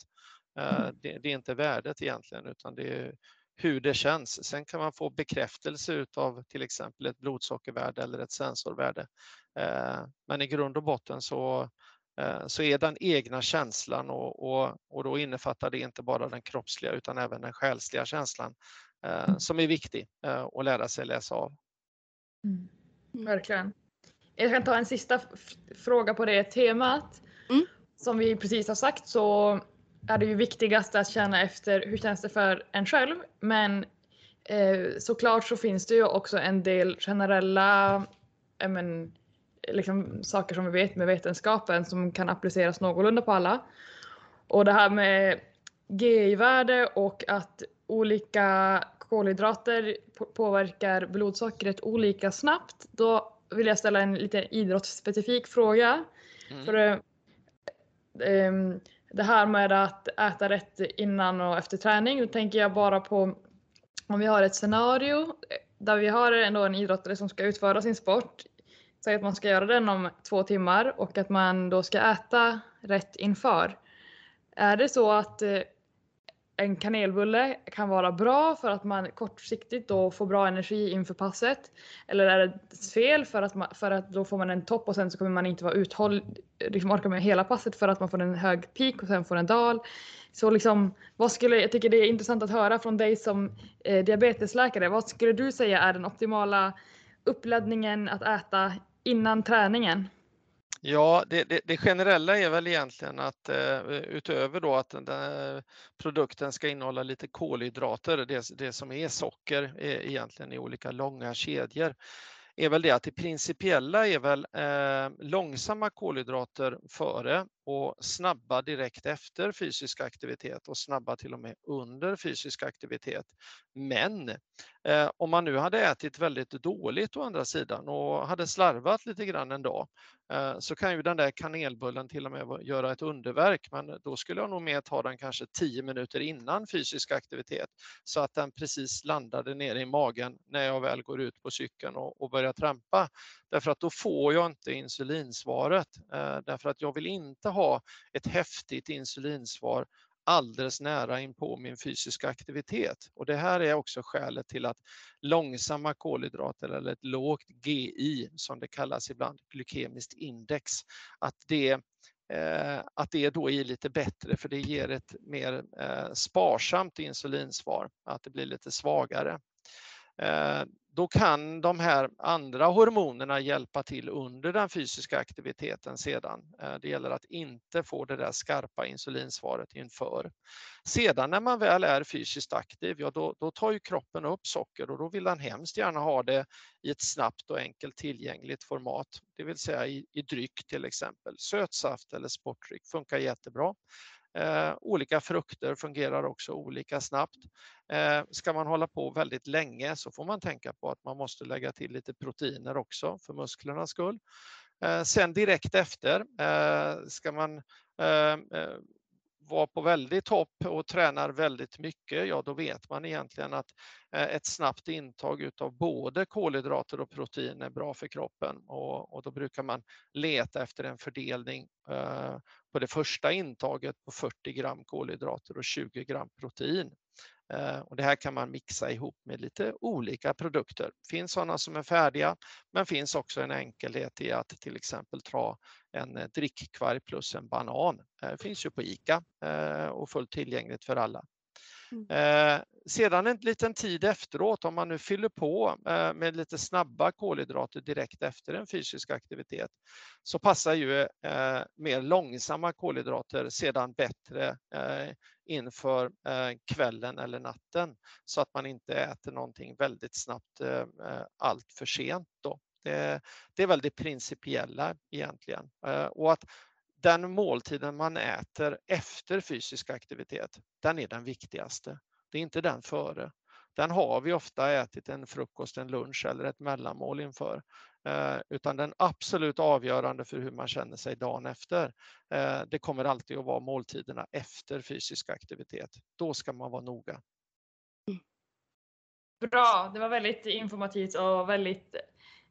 Det, det är inte värdet egentligen utan det är hur det känns. Sen kan man få bekräftelse av till exempel ett blodsockervärde eller ett sensorvärde. Men i grund och botten så så är den egna känslan och, och, och då innefattar det inte bara den kroppsliga utan även den själsliga känslan eh, mm. som är viktig eh, att lära sig läsa av. Mm. Verkligen. Jag kan ta en sista fråga på det temat. Mm. Som vi precis har sagt så är det ju viktigast att känna efter hur känns det för en själv. Men Eh, såklart så finns det ju också en del generella men, liksom, saker som vi vet med vetenskapen som kan appliceras någorlunda på alla. Och det här med GI-värde och att olika kolhydrater påverkar blodsockret olika snabbt, då vill jag ställa en lite idrottsspecifik fråga. Mm. För um, det här med att äta rätt innan och efter träning, då tänker jag bara på om vi har ett scenario där vi har en idrottare som ska utföra sin sport. Säg att man ska göra den om två timmar och att man då ska äta rätt inför. Är det så att eh, en kanelbulle kan vara bra för att man kortsiktigt då får bra energi inför passet? Eller är det fel för att, man, för att då får man en topp och sen så kommer man inte vara uthållig, liksom orka med hela passet för att man får en hög peak och sen får en dal? Så liksom, vad skulle, jag tycker det är intressant att höra från dig som eh, diabetesläkare. Vad skulle du säga är den optimala uppladdningen att äta innan träningen? Ja, det, det, det, generella är väl egentligen att eh, utöver då att den, den, eh, produkten ska innehålla lite kolhydrater, det, det som är socker är egentligen i olika långa kedjor, är väl det att det principiella är väl eh, långsamma kolhydrater före och snabba direkt efter fysisk aktivitet och snabba till och med under fysisk aktivitet. Men eh, om man nu hade ätit väldigt dåligt å andra sidan och hade slarvat lite grann en dag eh, så kan ju den där kanelbullen till och med göra ett underverk men då skulle jag nog mer ta den kanske 10 minuter innan fysisk aktivitet så att den precis landade nere i magen när jag väl går ut på cykeln och, och börjar trampa. Därför att då får jag inte insulinsvaret eh, därför att jag vill inte ha ett häftigt insulinsvar alldeles nära in på min fysiska aktivitet. Och det här är också skälet till att långsamma kolhydrater eller ett lågt GI som det kallas ibland, glykemiskt index, att det eh, att det då är lite bättre för det ger ett mer eh, sparsamt insulinsvar, att det blir lite svagare. Eh, då kan de här andra hormonerna hjälpa till under den fysiska aktiviteten sedan. Eh, det gäller att inte få det där skarpa insulinsvaret inför. Sedan när man väl är fysiskt aktiv, ja då, då tar ju kroppen upp socker och då vill den hemskt gärna ha det i ett snabbt och enkelt tillgängligt format, det vill säga i, i dryck till exempel. Sötsaft eller sportdryck funkar jättebra. Eh, olika frukter fungerar också olika snabbt. Eh, ska man hålla på väldigt länge så får man tänka på att man måste lägga till lite proteiner också för musklernas skull. Eh, sen direkt efter eh, ska man eh, eh, var på väldigt topp och tränar väldigt mycket, ja då vet man egentligen att eh, ett snabbt intag utav både kolhydrater och protein är bra för kroppen och, och då brukar man leta efter en fördelning eh, på det första intaget på 40 gram kolhydrater och 20 gram protein. Eh, och det här kan man mixa ihop med lite olika produkter. Det finns sådana som är färdiga, men finns också en enkelhet i att till exempel ta en eh, drickkvarg plus en banan. Det eh, finns ju på ICA och fullt tillgängligt för alla. Mm. Sedan en liten tid efteråt, om man nu fyller på med lite snabba kolhydrater direkt efter en fysisk aktivitet, så passar ju mer långsamma kolhydrater sedan bättre inför eh, kvällen eller natten så att man inte äter någonting väldigt snabbt eh, eh allt för sent. Då. Det, det är väl det principiella egentligen. Eh, och att den måltiden man äter efter fysisk aktivitet, den är den viktigaste. Det är inte den före. Den har vi ofta ätit en frukost, en lunch eller ett mellanmål inför. Eh, utan den absolut avgörande för hur man känner sig dagen efter, eh, det kommer alltid att vara måltiderna efter fysisk aktivitet. Då ska man vara noga. Bra, det var väldigt informativt och väldigt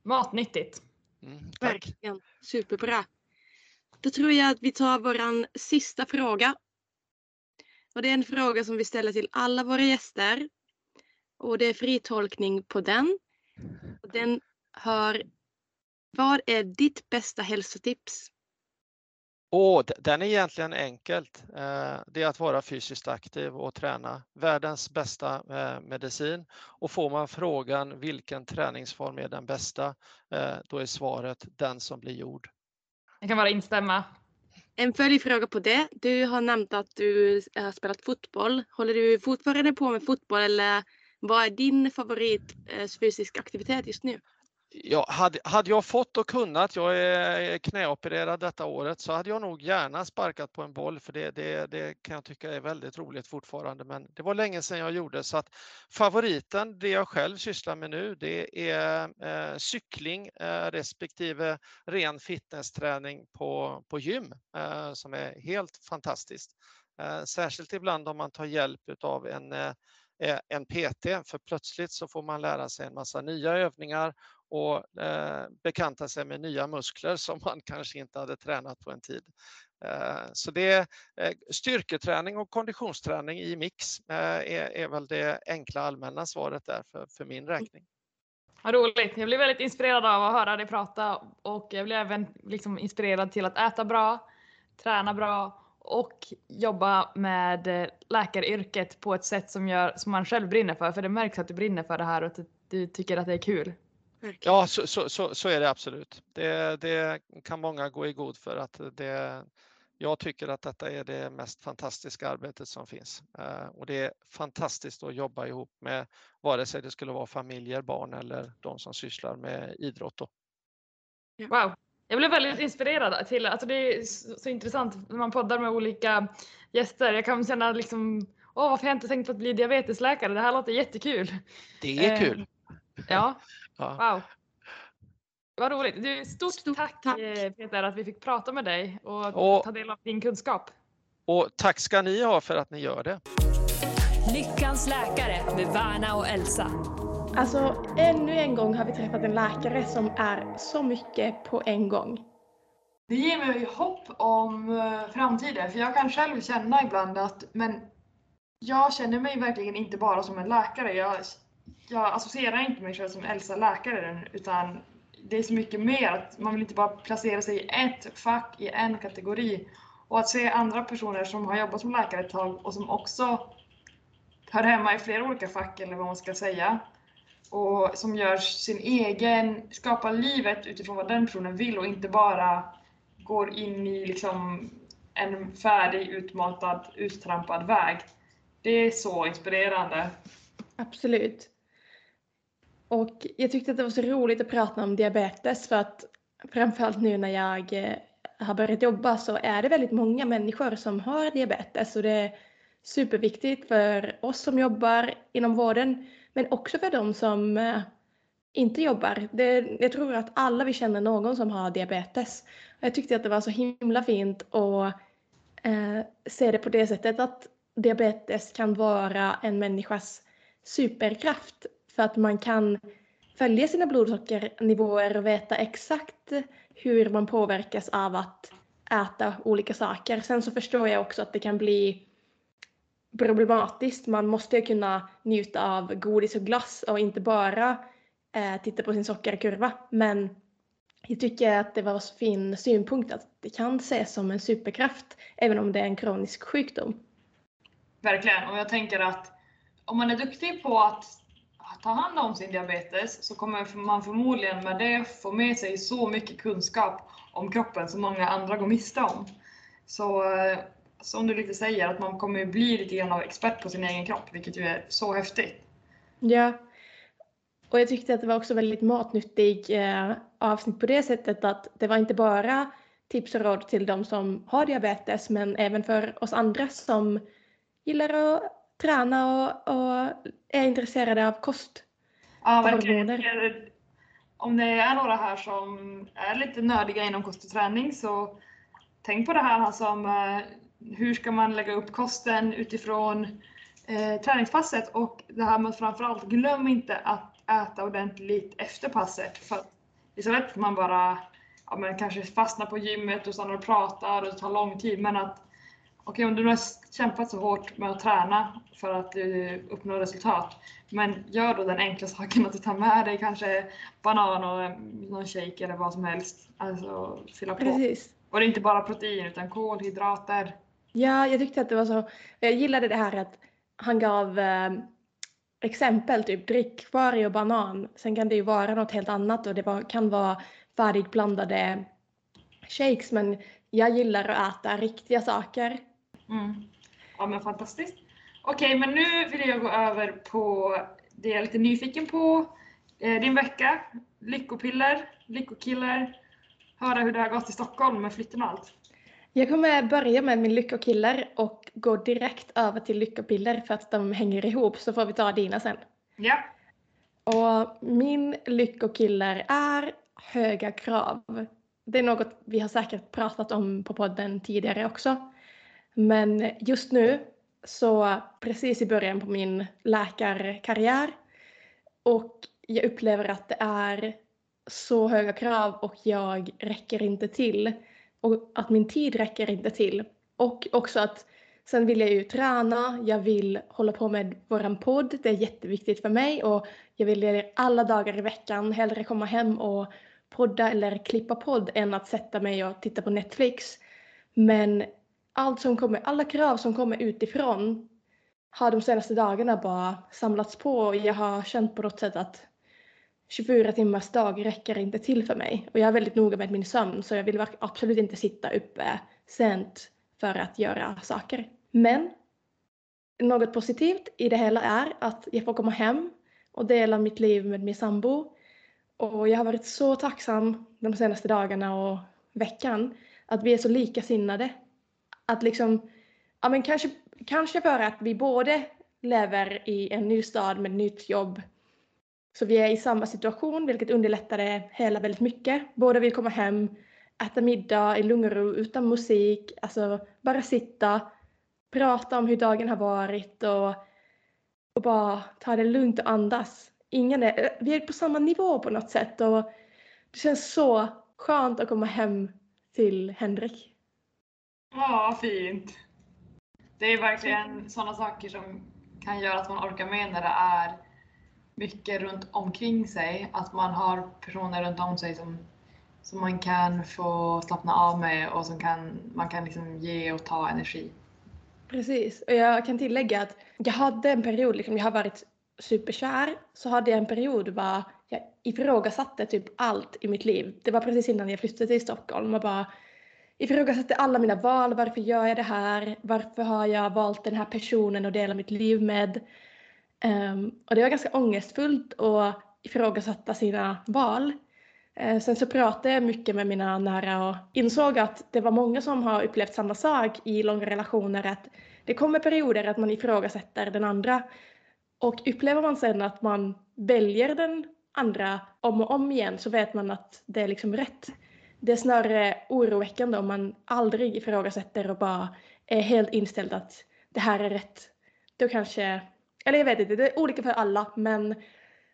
matnyttigt. Mm, Verkligen, superbra. Då tror jag att vi tar våran sista fråga. Och det är en fråga som vi ställer till alla våra gäster. Och det är fri tolkning på den. Och den hör Vad är ditt bästa hälsotips? Oh, den är egentligen enkelt. Eh, det är att vara fysiskt aktiv och träna. Världens bästa eh, medicin. Och får man frågan vilken träningsform är den bästa, eh, då är svaret den som blir gjord. Jag kan bara instämma. En följdfråga på det. Du har nämnt att du har spelat fotboll. Håller du fortfarande på med fotboll eller Vad är din favorit fysisk aktivitet just nu? Ja, hade, hade jag fått och kunnat, jag är knäopererad detta året, så hade jag nog gärna sparkat på en boll för det, det, det kan jag tycka är väldigt roligt fortfarande. Men det var länge sedan jag gjorde så att favoriten, det jag själv sysslar med nu, det är eh, cykling eh, respektive ren fitnessträning på, på gym eh, som är helt fantastiskt. Eh, särskilt ibland om man tar hjälp av en eh, en PT, för plötsligt så får man lära sig en massa nya övningar och eh, bekanta sig med nya muskler som man kanske inte hade tränat på en tid. Eh, så det är eh, styrketräning och konditionsträning i mix eh, är, är väl det enkla allmänna svaret där för, för min räkning. Vad roligt. Jag blir väldigt inspirerad av att höra dig prata och jag blir även liksom inspirerad till att äta bra, träna bra och jobba med läkaryrket på ett sätt som, gör, som man själv brinner för. För det märks att du brinner för det här och att du tycker att det är kul. Ja, så, så, så, så, är det absolut. Det, det, kan många gå i god för att det, jag tycker att detta är det mest fantastiska arbetet som finns. Eh, och det är fantastiskt att jobba ihop med vare sig det skulle vara familjer, barn eller de som sysslar med idrott. Då. Wow, jag blev väldigt inspirerad till, alltså det är så, så intressant när man poddar med olika gäster. Jag kan känna liksom, åh varför har jag inte tänkt på att bli diabetesläkare? Det här låter jättekul. Det är kul. Eh, ja, Ja. Wow. Vad roligt. Du, stort, stort tack, tack, eh, Peter att vi fick prata med dig och, och ta del av din kunskap. Och tack ska ni ha för att ni gör det. Lyckans läkare med Värna och Elsa. Alltså, ännu en gång har vi träffat en läkare som är så mycket på en gång. Det ger mig hopp om eh, framtiden, för jag kan själv känna ibland att men jag känner mig verkligen inte bara som en läkare. Jag jag associerar inte mig själv som äldsta läkaren, utan det är så mycket mer att man vill inte bara placera sig i ett fack, i en kategori. Och att se andra personer som har jobbat som läkare ett tag och som också hör hemma i flera olika fack eller vad man ska säga. Och som gör sin egen, skapar livet utifrån vad den personen vill och inte bara går in i liksom en färdig, utmatad, uttrampad väg. Det är så inspirerande. Absolut. Och jag tyckte att det var så roligt att prata om diabetes för att framförallt nu när jag eh, har börjat jobba så är det väldigt många människor som har diabetes och det är superviktigt för oss som jobbar inom vården men också för de som eh, inte jobbar. Det, jag tror att alla vi känner någon som har diabetes. Jag tyckte att det var så himla fint att eh, se det på det sättet att diabetes kan vara en människas superkraft för att man kan följa sina blodsockernivåer och veta exakt hur man påverkas av att äta olika saker. Sen så förstår jag också att det kan bli problematiskt. Man måste ju kunna njuta av godis och glass och inte bara eh, titta på sin sockerkurva. Men jag tycker att det var en fin synpunkt att det kan ses som en superkraft även om det är en kronisk sjukdom. Verkligen, och jag tänker att om man är duktig på att ta hand om sin diabetes så kommer man förmodligen med det få med sig så mycket kunskap om kroppen som många andra går miste om. Så eh, som du lite säger, att man kommer bli lite grann av expert på sin egen kropp, vilket ju är så häftigt. Ja. Och jag tyckte att det var också väldigt matnyttig eh, avsnitt på det sättet att det var inte bara tips och råd till de som har diabetes men även för oss andra som gillar att träna och, och är intresserade av kost. Ja, verkligen. Om det är några här som är lite nördiga inom kost och träning så tänk på det här som eh, hur ska man lägga upp kosten utifrån eh, träningspasset och det här med framförallt glöm inte att äta ordentligt efter passet för det är så lätt att man bara ja, men kanske fastnar på gymmet och stannar och pratar och det tar lång tid men att okej om du har kämpat så hårt med att träna för att uh, uppnå resultat, men gör då den enkla saken att du tar med dig kanske banan och eh, någon shake eller vad som helst. Alltså fylla på. Precis. Och det är inte bara protein utan kolhydrater. Ja, jag tyckte att det var så. Jag gillade det här att han gav eh, exempel, typ drickvarg och banan. Sen kan det ju vara något helt annat och det var, kan vara färdigblandade shakes men jag gillar att äta riktiga saker Mm. Ja men fantastiskt. Okej, men nu vill jag gå över på det jag är lite nyfiken på. Eh, din vecka, lyckopiller, lyckokiller, höra hur det har gått i Stockholm med flytten och allt. Jag kommer börja med min lyckokiller och gå direkt över till lyckopiller för att de hänger ihop så får vi ta dina sen. Ja. Och min lyckokiller är höga krav. Det är något vi har säkert pratat om på podden tidigare också. Men just nu, så precis i början på min läkarkarriär och jag upplever att det är så höga krav och jag räcker inte till. Och att min tid räcker inte till. Och också att sen vill jag ju träna, jag vill hålla på med våran podd, det är jätteviktigt för mig och jag vill alla dagar i veckan hellre komma hem och podda eller klippa podd än att sätta mig och titta på Netflix. Men allt som kommer, alla krav som kommer utifrån har de senaste dagarna bara samlats på och jag har känt på något sätt att 24 timmars dag räcker inte till för mig. Och jag är väldigt noga med min sömn så jag vill absolut inte sitta uppe sent för att göra saker. Men något positivt i det hela är att jag får komma hem och dela mitt liv med min sambo. Och jag har varit så tacksam de senaste dagarna och veckan att vi är så likasinnade. Att liksom, ja men kanske, kanske för att vi både lever i en ny stad med nytt jobb så vi är i samma situation vilket underlättar det hela väldigt mycket. Båda vill komma hem, äta middag i lugn och ro utan musik, alltså bara sitta, prata om hur dagen har varit och, och bara ta det lugnt och andas. Ingen är, vi är på samma nivå på något sätt och det känns så skönt att komma hem till Henrik. Ja, fint. Det är verkligen sådana saker som kan göra att man orkar med när det är mycket runt omkring sig. Att man har personer runt om sig som, som man kan få slappna av med och som kan, man kan liksom ge och ta energi. Precis, och jag kan tillägga att jag hade en period, liksom, jag har varit superkär, så hade jag en period där jag ifrågasatte typ allt i mitt liv. Det var precis innan jag flyttade till Stockholm och bara ifrågasätter alla mina val. Varför gör jag det här? Varför har jag valt den här personen att dela mitt liv med? Um, och det var ganska ångestfullt att ifrågasätta sina val. Uh, sen så pratade jag mycket med mina nära och insåg att det var många som har upplevt samma sak i långa relationer. Att det kommer perioder att man ifrågasätter den andra. Och upplever man sen att man väljer den andra om och om igen så vet man att det är liksom rätt. Det är snarare oroväckande om man aldrig ifrågasätter och bara är helt inställd att det här är rätt. Då kanske eller jag vet inte, det är olika för alla men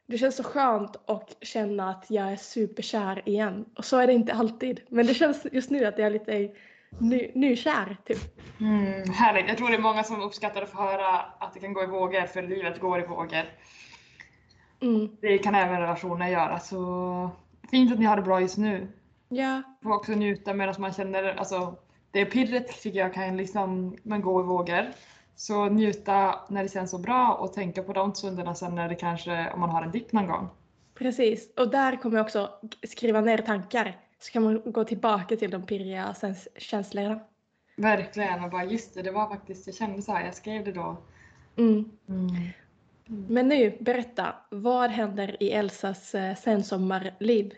det känns så skönt att känna att jag är superkär igen. Och så är det inte alltid. Men det känns just nu att jag är lite ny, nykär typ. Mm, härligt. Jag tror det är många som uppskattar att få höra att det kan gå i vågor för livet går i vågor. Mm. Det kan även relationer göra så fint att ni har det bra just nu. Ja. Får också njuta medan man känner, alltså det pirret tycker jag kan liksom, man gå i vågor. Så njuta när det känns så bra och tänka på de stunderna sen när det kanske, om man har en dipp någon gång. Precis, och där kommer jag också skriva ner tankar så kan man gå tillbaka till de pirriga känslorna. Verkligen, och bara just det, det var faktiskt, jag kände så här, jag skrev det då. Mm. Mm. Men nu, berätta, vad händer i Elsas eh, sensommarliv?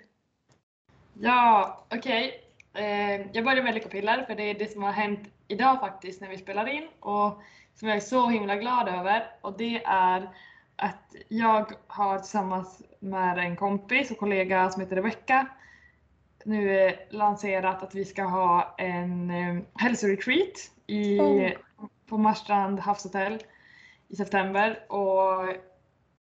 Ja, okej. Okay. Eh, jag börjar med lyckopiller för det är det som har hänt idag faktiskt när vi spelar in. Och som jag är så himla glad över och det är att jag har tillsammans med en kompis och kollega som heter Rebecca nu lanserat att vi ska ha en um, hälsoretreat i, oh. på Marstrand havshotell i september och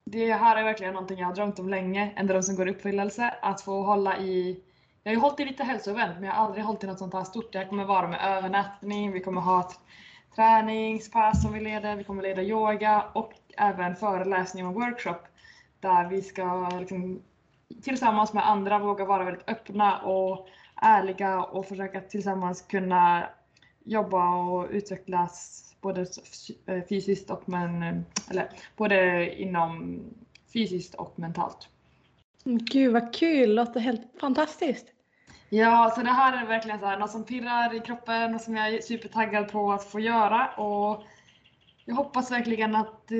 det här är verkligen någonting jag har drömt om länge, en dröm som går i uppfyllelse, att få hålla i jag har ju hållit i lite hälsoevent men jag har aldrig hållit i något sånt här stort. Det här kommer vara med övernattning, vi kommer ha ett träningspass som vi leder, vi kommer leda yoga och även föreläsning och workshop där vi ska liksom, tillsammans med andra våga vara väldigt öppna och ärliga och försöka tillsammans kunna jobba och utvecklas både eh, fysiskt och men, eh, eller både inom fysiskt och mentalt. Gud vad kul, låter helt fantastiskt. Ja, så det här är verkligen så här, något som pirrar i kroppen och som jag är supertaggad på att få göra. Och jag hoppas verkligen att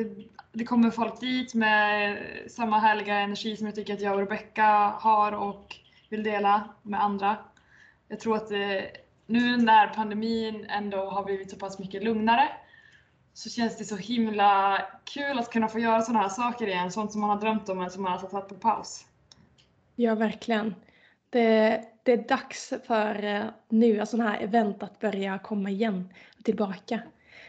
det kommer folk dit med samma härliga energi som jag tycker att jag och Rebecca har och vill dela med andra. Jag tror att det, nu när pandemin ändå har blivit så pass mycket lugnare så känns det så himla kul att kunna få göra sådana här saker igen, sånt som man har drömt om men som man har satt på paus. Ja, verkligen. Det, det är dags för eh, nya sådana här event att börja komma igen tillbaka.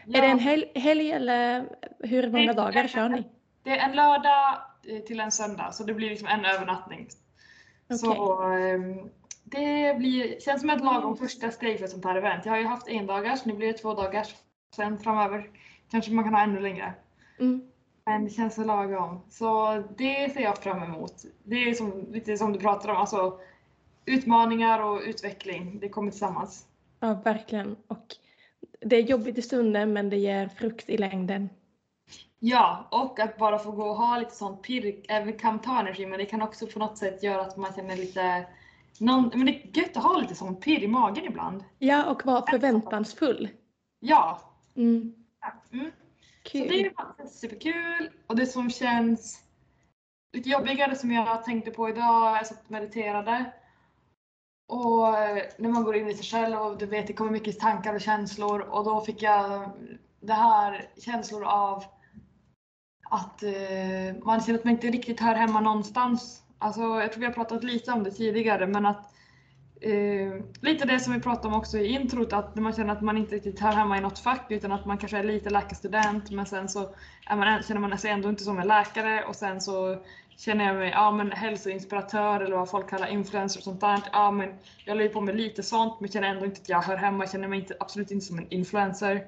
Ja, Är det en hel, helg eller hur många dagar kör ni? Det är en lördag eh, till en söndag så det blir liksom en övernattning. Så ehm, det blir, känns som ett lagom första steg för ett sånt här event. Jag har ju haft en dagars, nu blir det två dagars. Sen framöver kanske man kan ha ännu längre. Mm. Men det känns så lagom. Så det ser jag fram emot. Det är som, lite som du pratar om, alltså utmaningar och utveckling. Det kommer tillsammans. Ja, verkligen. Och det är jobbigt i stunden men det ger frukt i längden. Ja, och att bara få gå och ha lite sånt pirr, även kan ta energi, men det kan också på något sätt göra att man känner lite, någon, men det är gött att ha lite sånt pirr i magen ibland. Ja, och vara förväntansfull. Ja. Mm. Mm. Så Kul. det är superkul. Och det som känns lite jobbigare som jag tänkte på idag, jag satt och mediterade. Och eh, när man går in i sig själv och du vet det kommer mycket tankar och känslor och då fick jag det här känslor av att eh, man känner att man inte riktigt hör hemma någonstans. Alltså, jag tror vi har pratat lite om det tidigare men att eh, lite det som vi pratade om också i introt att man känner att man inte riktigt hör hemma i något fack utan att man kanske är lite läkarstudent men sen så är man, känner man sig ändå inte som en läkare och sen så känner jag mig ja, men hälsoinspiratör eller vad folk kallar influencer och sånt där. Ja, men jag ju på med lite sånt men känner ändå inte att jag hör hemma. Jag känner mig inte, absolut inte som en influencer.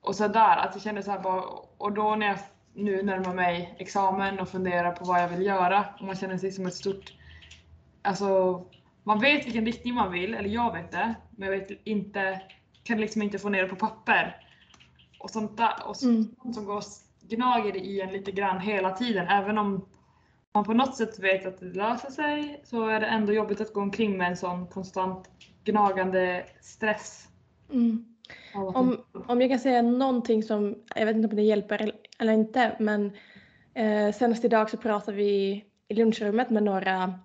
Och så där, att jag känner så här bara, och då när jag nu närmar mig examen och funderar på vad jag vill göra och man känner sig som ett stort, alltså man vet vilken riktning man vill, eller jag vet det, men jag vet inte, kan liksom inte få ner det på papper. Och sånt där, och sånt Mm. som går gnager i en lite grann hela tiden, även om man på något sätt vet att det löser sig så är det ändå jobbigt att gå omkring med en sån konstant gnagande stress. Mm. Om, om jag kan säga någonting som, jag vet inte om det hjälper eller- inte, men eh, senast idag så pratade vi i lunchrummet med några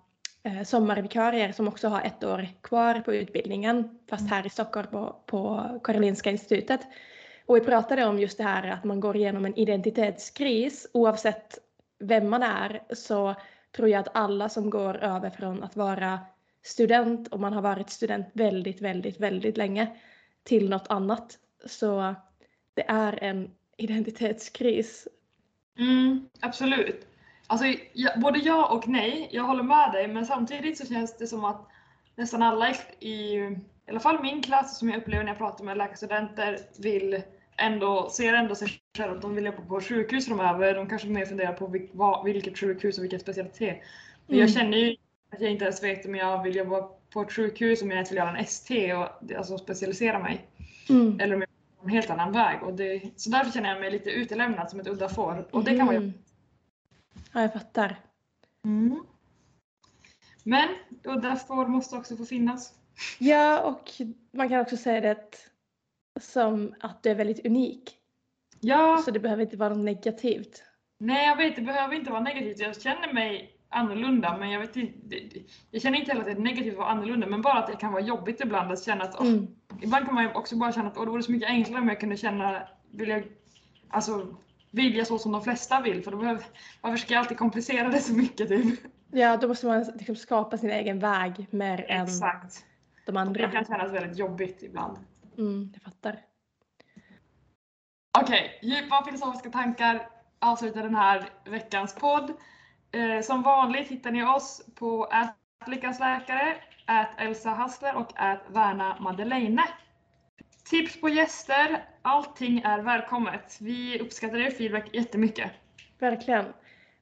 eh, sommarvikarier som också har ett år kvar på utbildningen, fast här i Stockholm på, på Karolinska institutet. Och vi pratade om just det här att man går igenom en identitetskris oavsett vem man är så tror jag att alla som går över från att vara student och man har varit student väldigt, väldigt, väldigt länge till något annat. Så det är en identitetskris. Mm, absolut. Alltså, jag, både ja och nej. Jag håller med dig, men samtidigt så känns det som att nästan alla i, i, i alla fall min klass som jag upplever när jag pratar med läkarstudenter vill ändå, ser ändå sig själva att de vill jobba på sjukhus framöver. De kanske mer funderar på vil, vad, vilket sjukhus och vilken specialitet. Men jag Mm. känner ju att jag inte ens vet om jag vill jobba på ett sjukhus, om jag ens vill göra en ST och alltså specialisera mig. Mm. Eller om jag vill en helt annan väg. Och det, så därför känner jag mig lite utelämnad som ett udda får. Och det kan vara Mm. Ja, jag fattar. Mm. Men udda får måste också få finnas. Ja, och man kan också säga det som att du är väldigt unik. Ja, Så det behöver inte vara något negativt. nej jag vet, det behöver inte vara negativt. Jag känner mig annorlunda, men jag vet inte. det- Jag känner inte heller att det är negativt att vara annorlunda, men bara att det kan vara jobbigt ibland att känna att Mm. ibland kan man ju också bara känna att åh, det vore så mycket enklare om jag kunde känna, vilja, alltså vilja så som de flesta vill, för då behöver, varför ska jag alltid komplicera det så mycket typ? Ja, då måste man liksom skapa sin egen väg mer än Exakt. de Det andra. kan kännas väldigt jobbigt ibland. Mm, jag fattar. Okej, djupa filosofiska tankar avslutar den här veckans podd. Eh, som vanligt hittar ni oss på Lyckans läkare, ät Elsa Hassler och ät Värna Madeleine. Tips på gäster, allting är välkommet. Vi uppskattar er feedback jättemycket. Verkligen.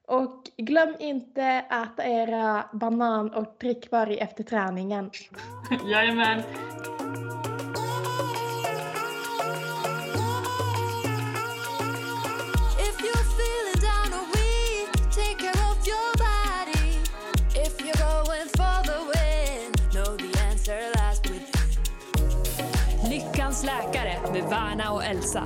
Och glöm inte äta era banan och drickvarg efter träningen. Jajamän, med Värna och Elsa.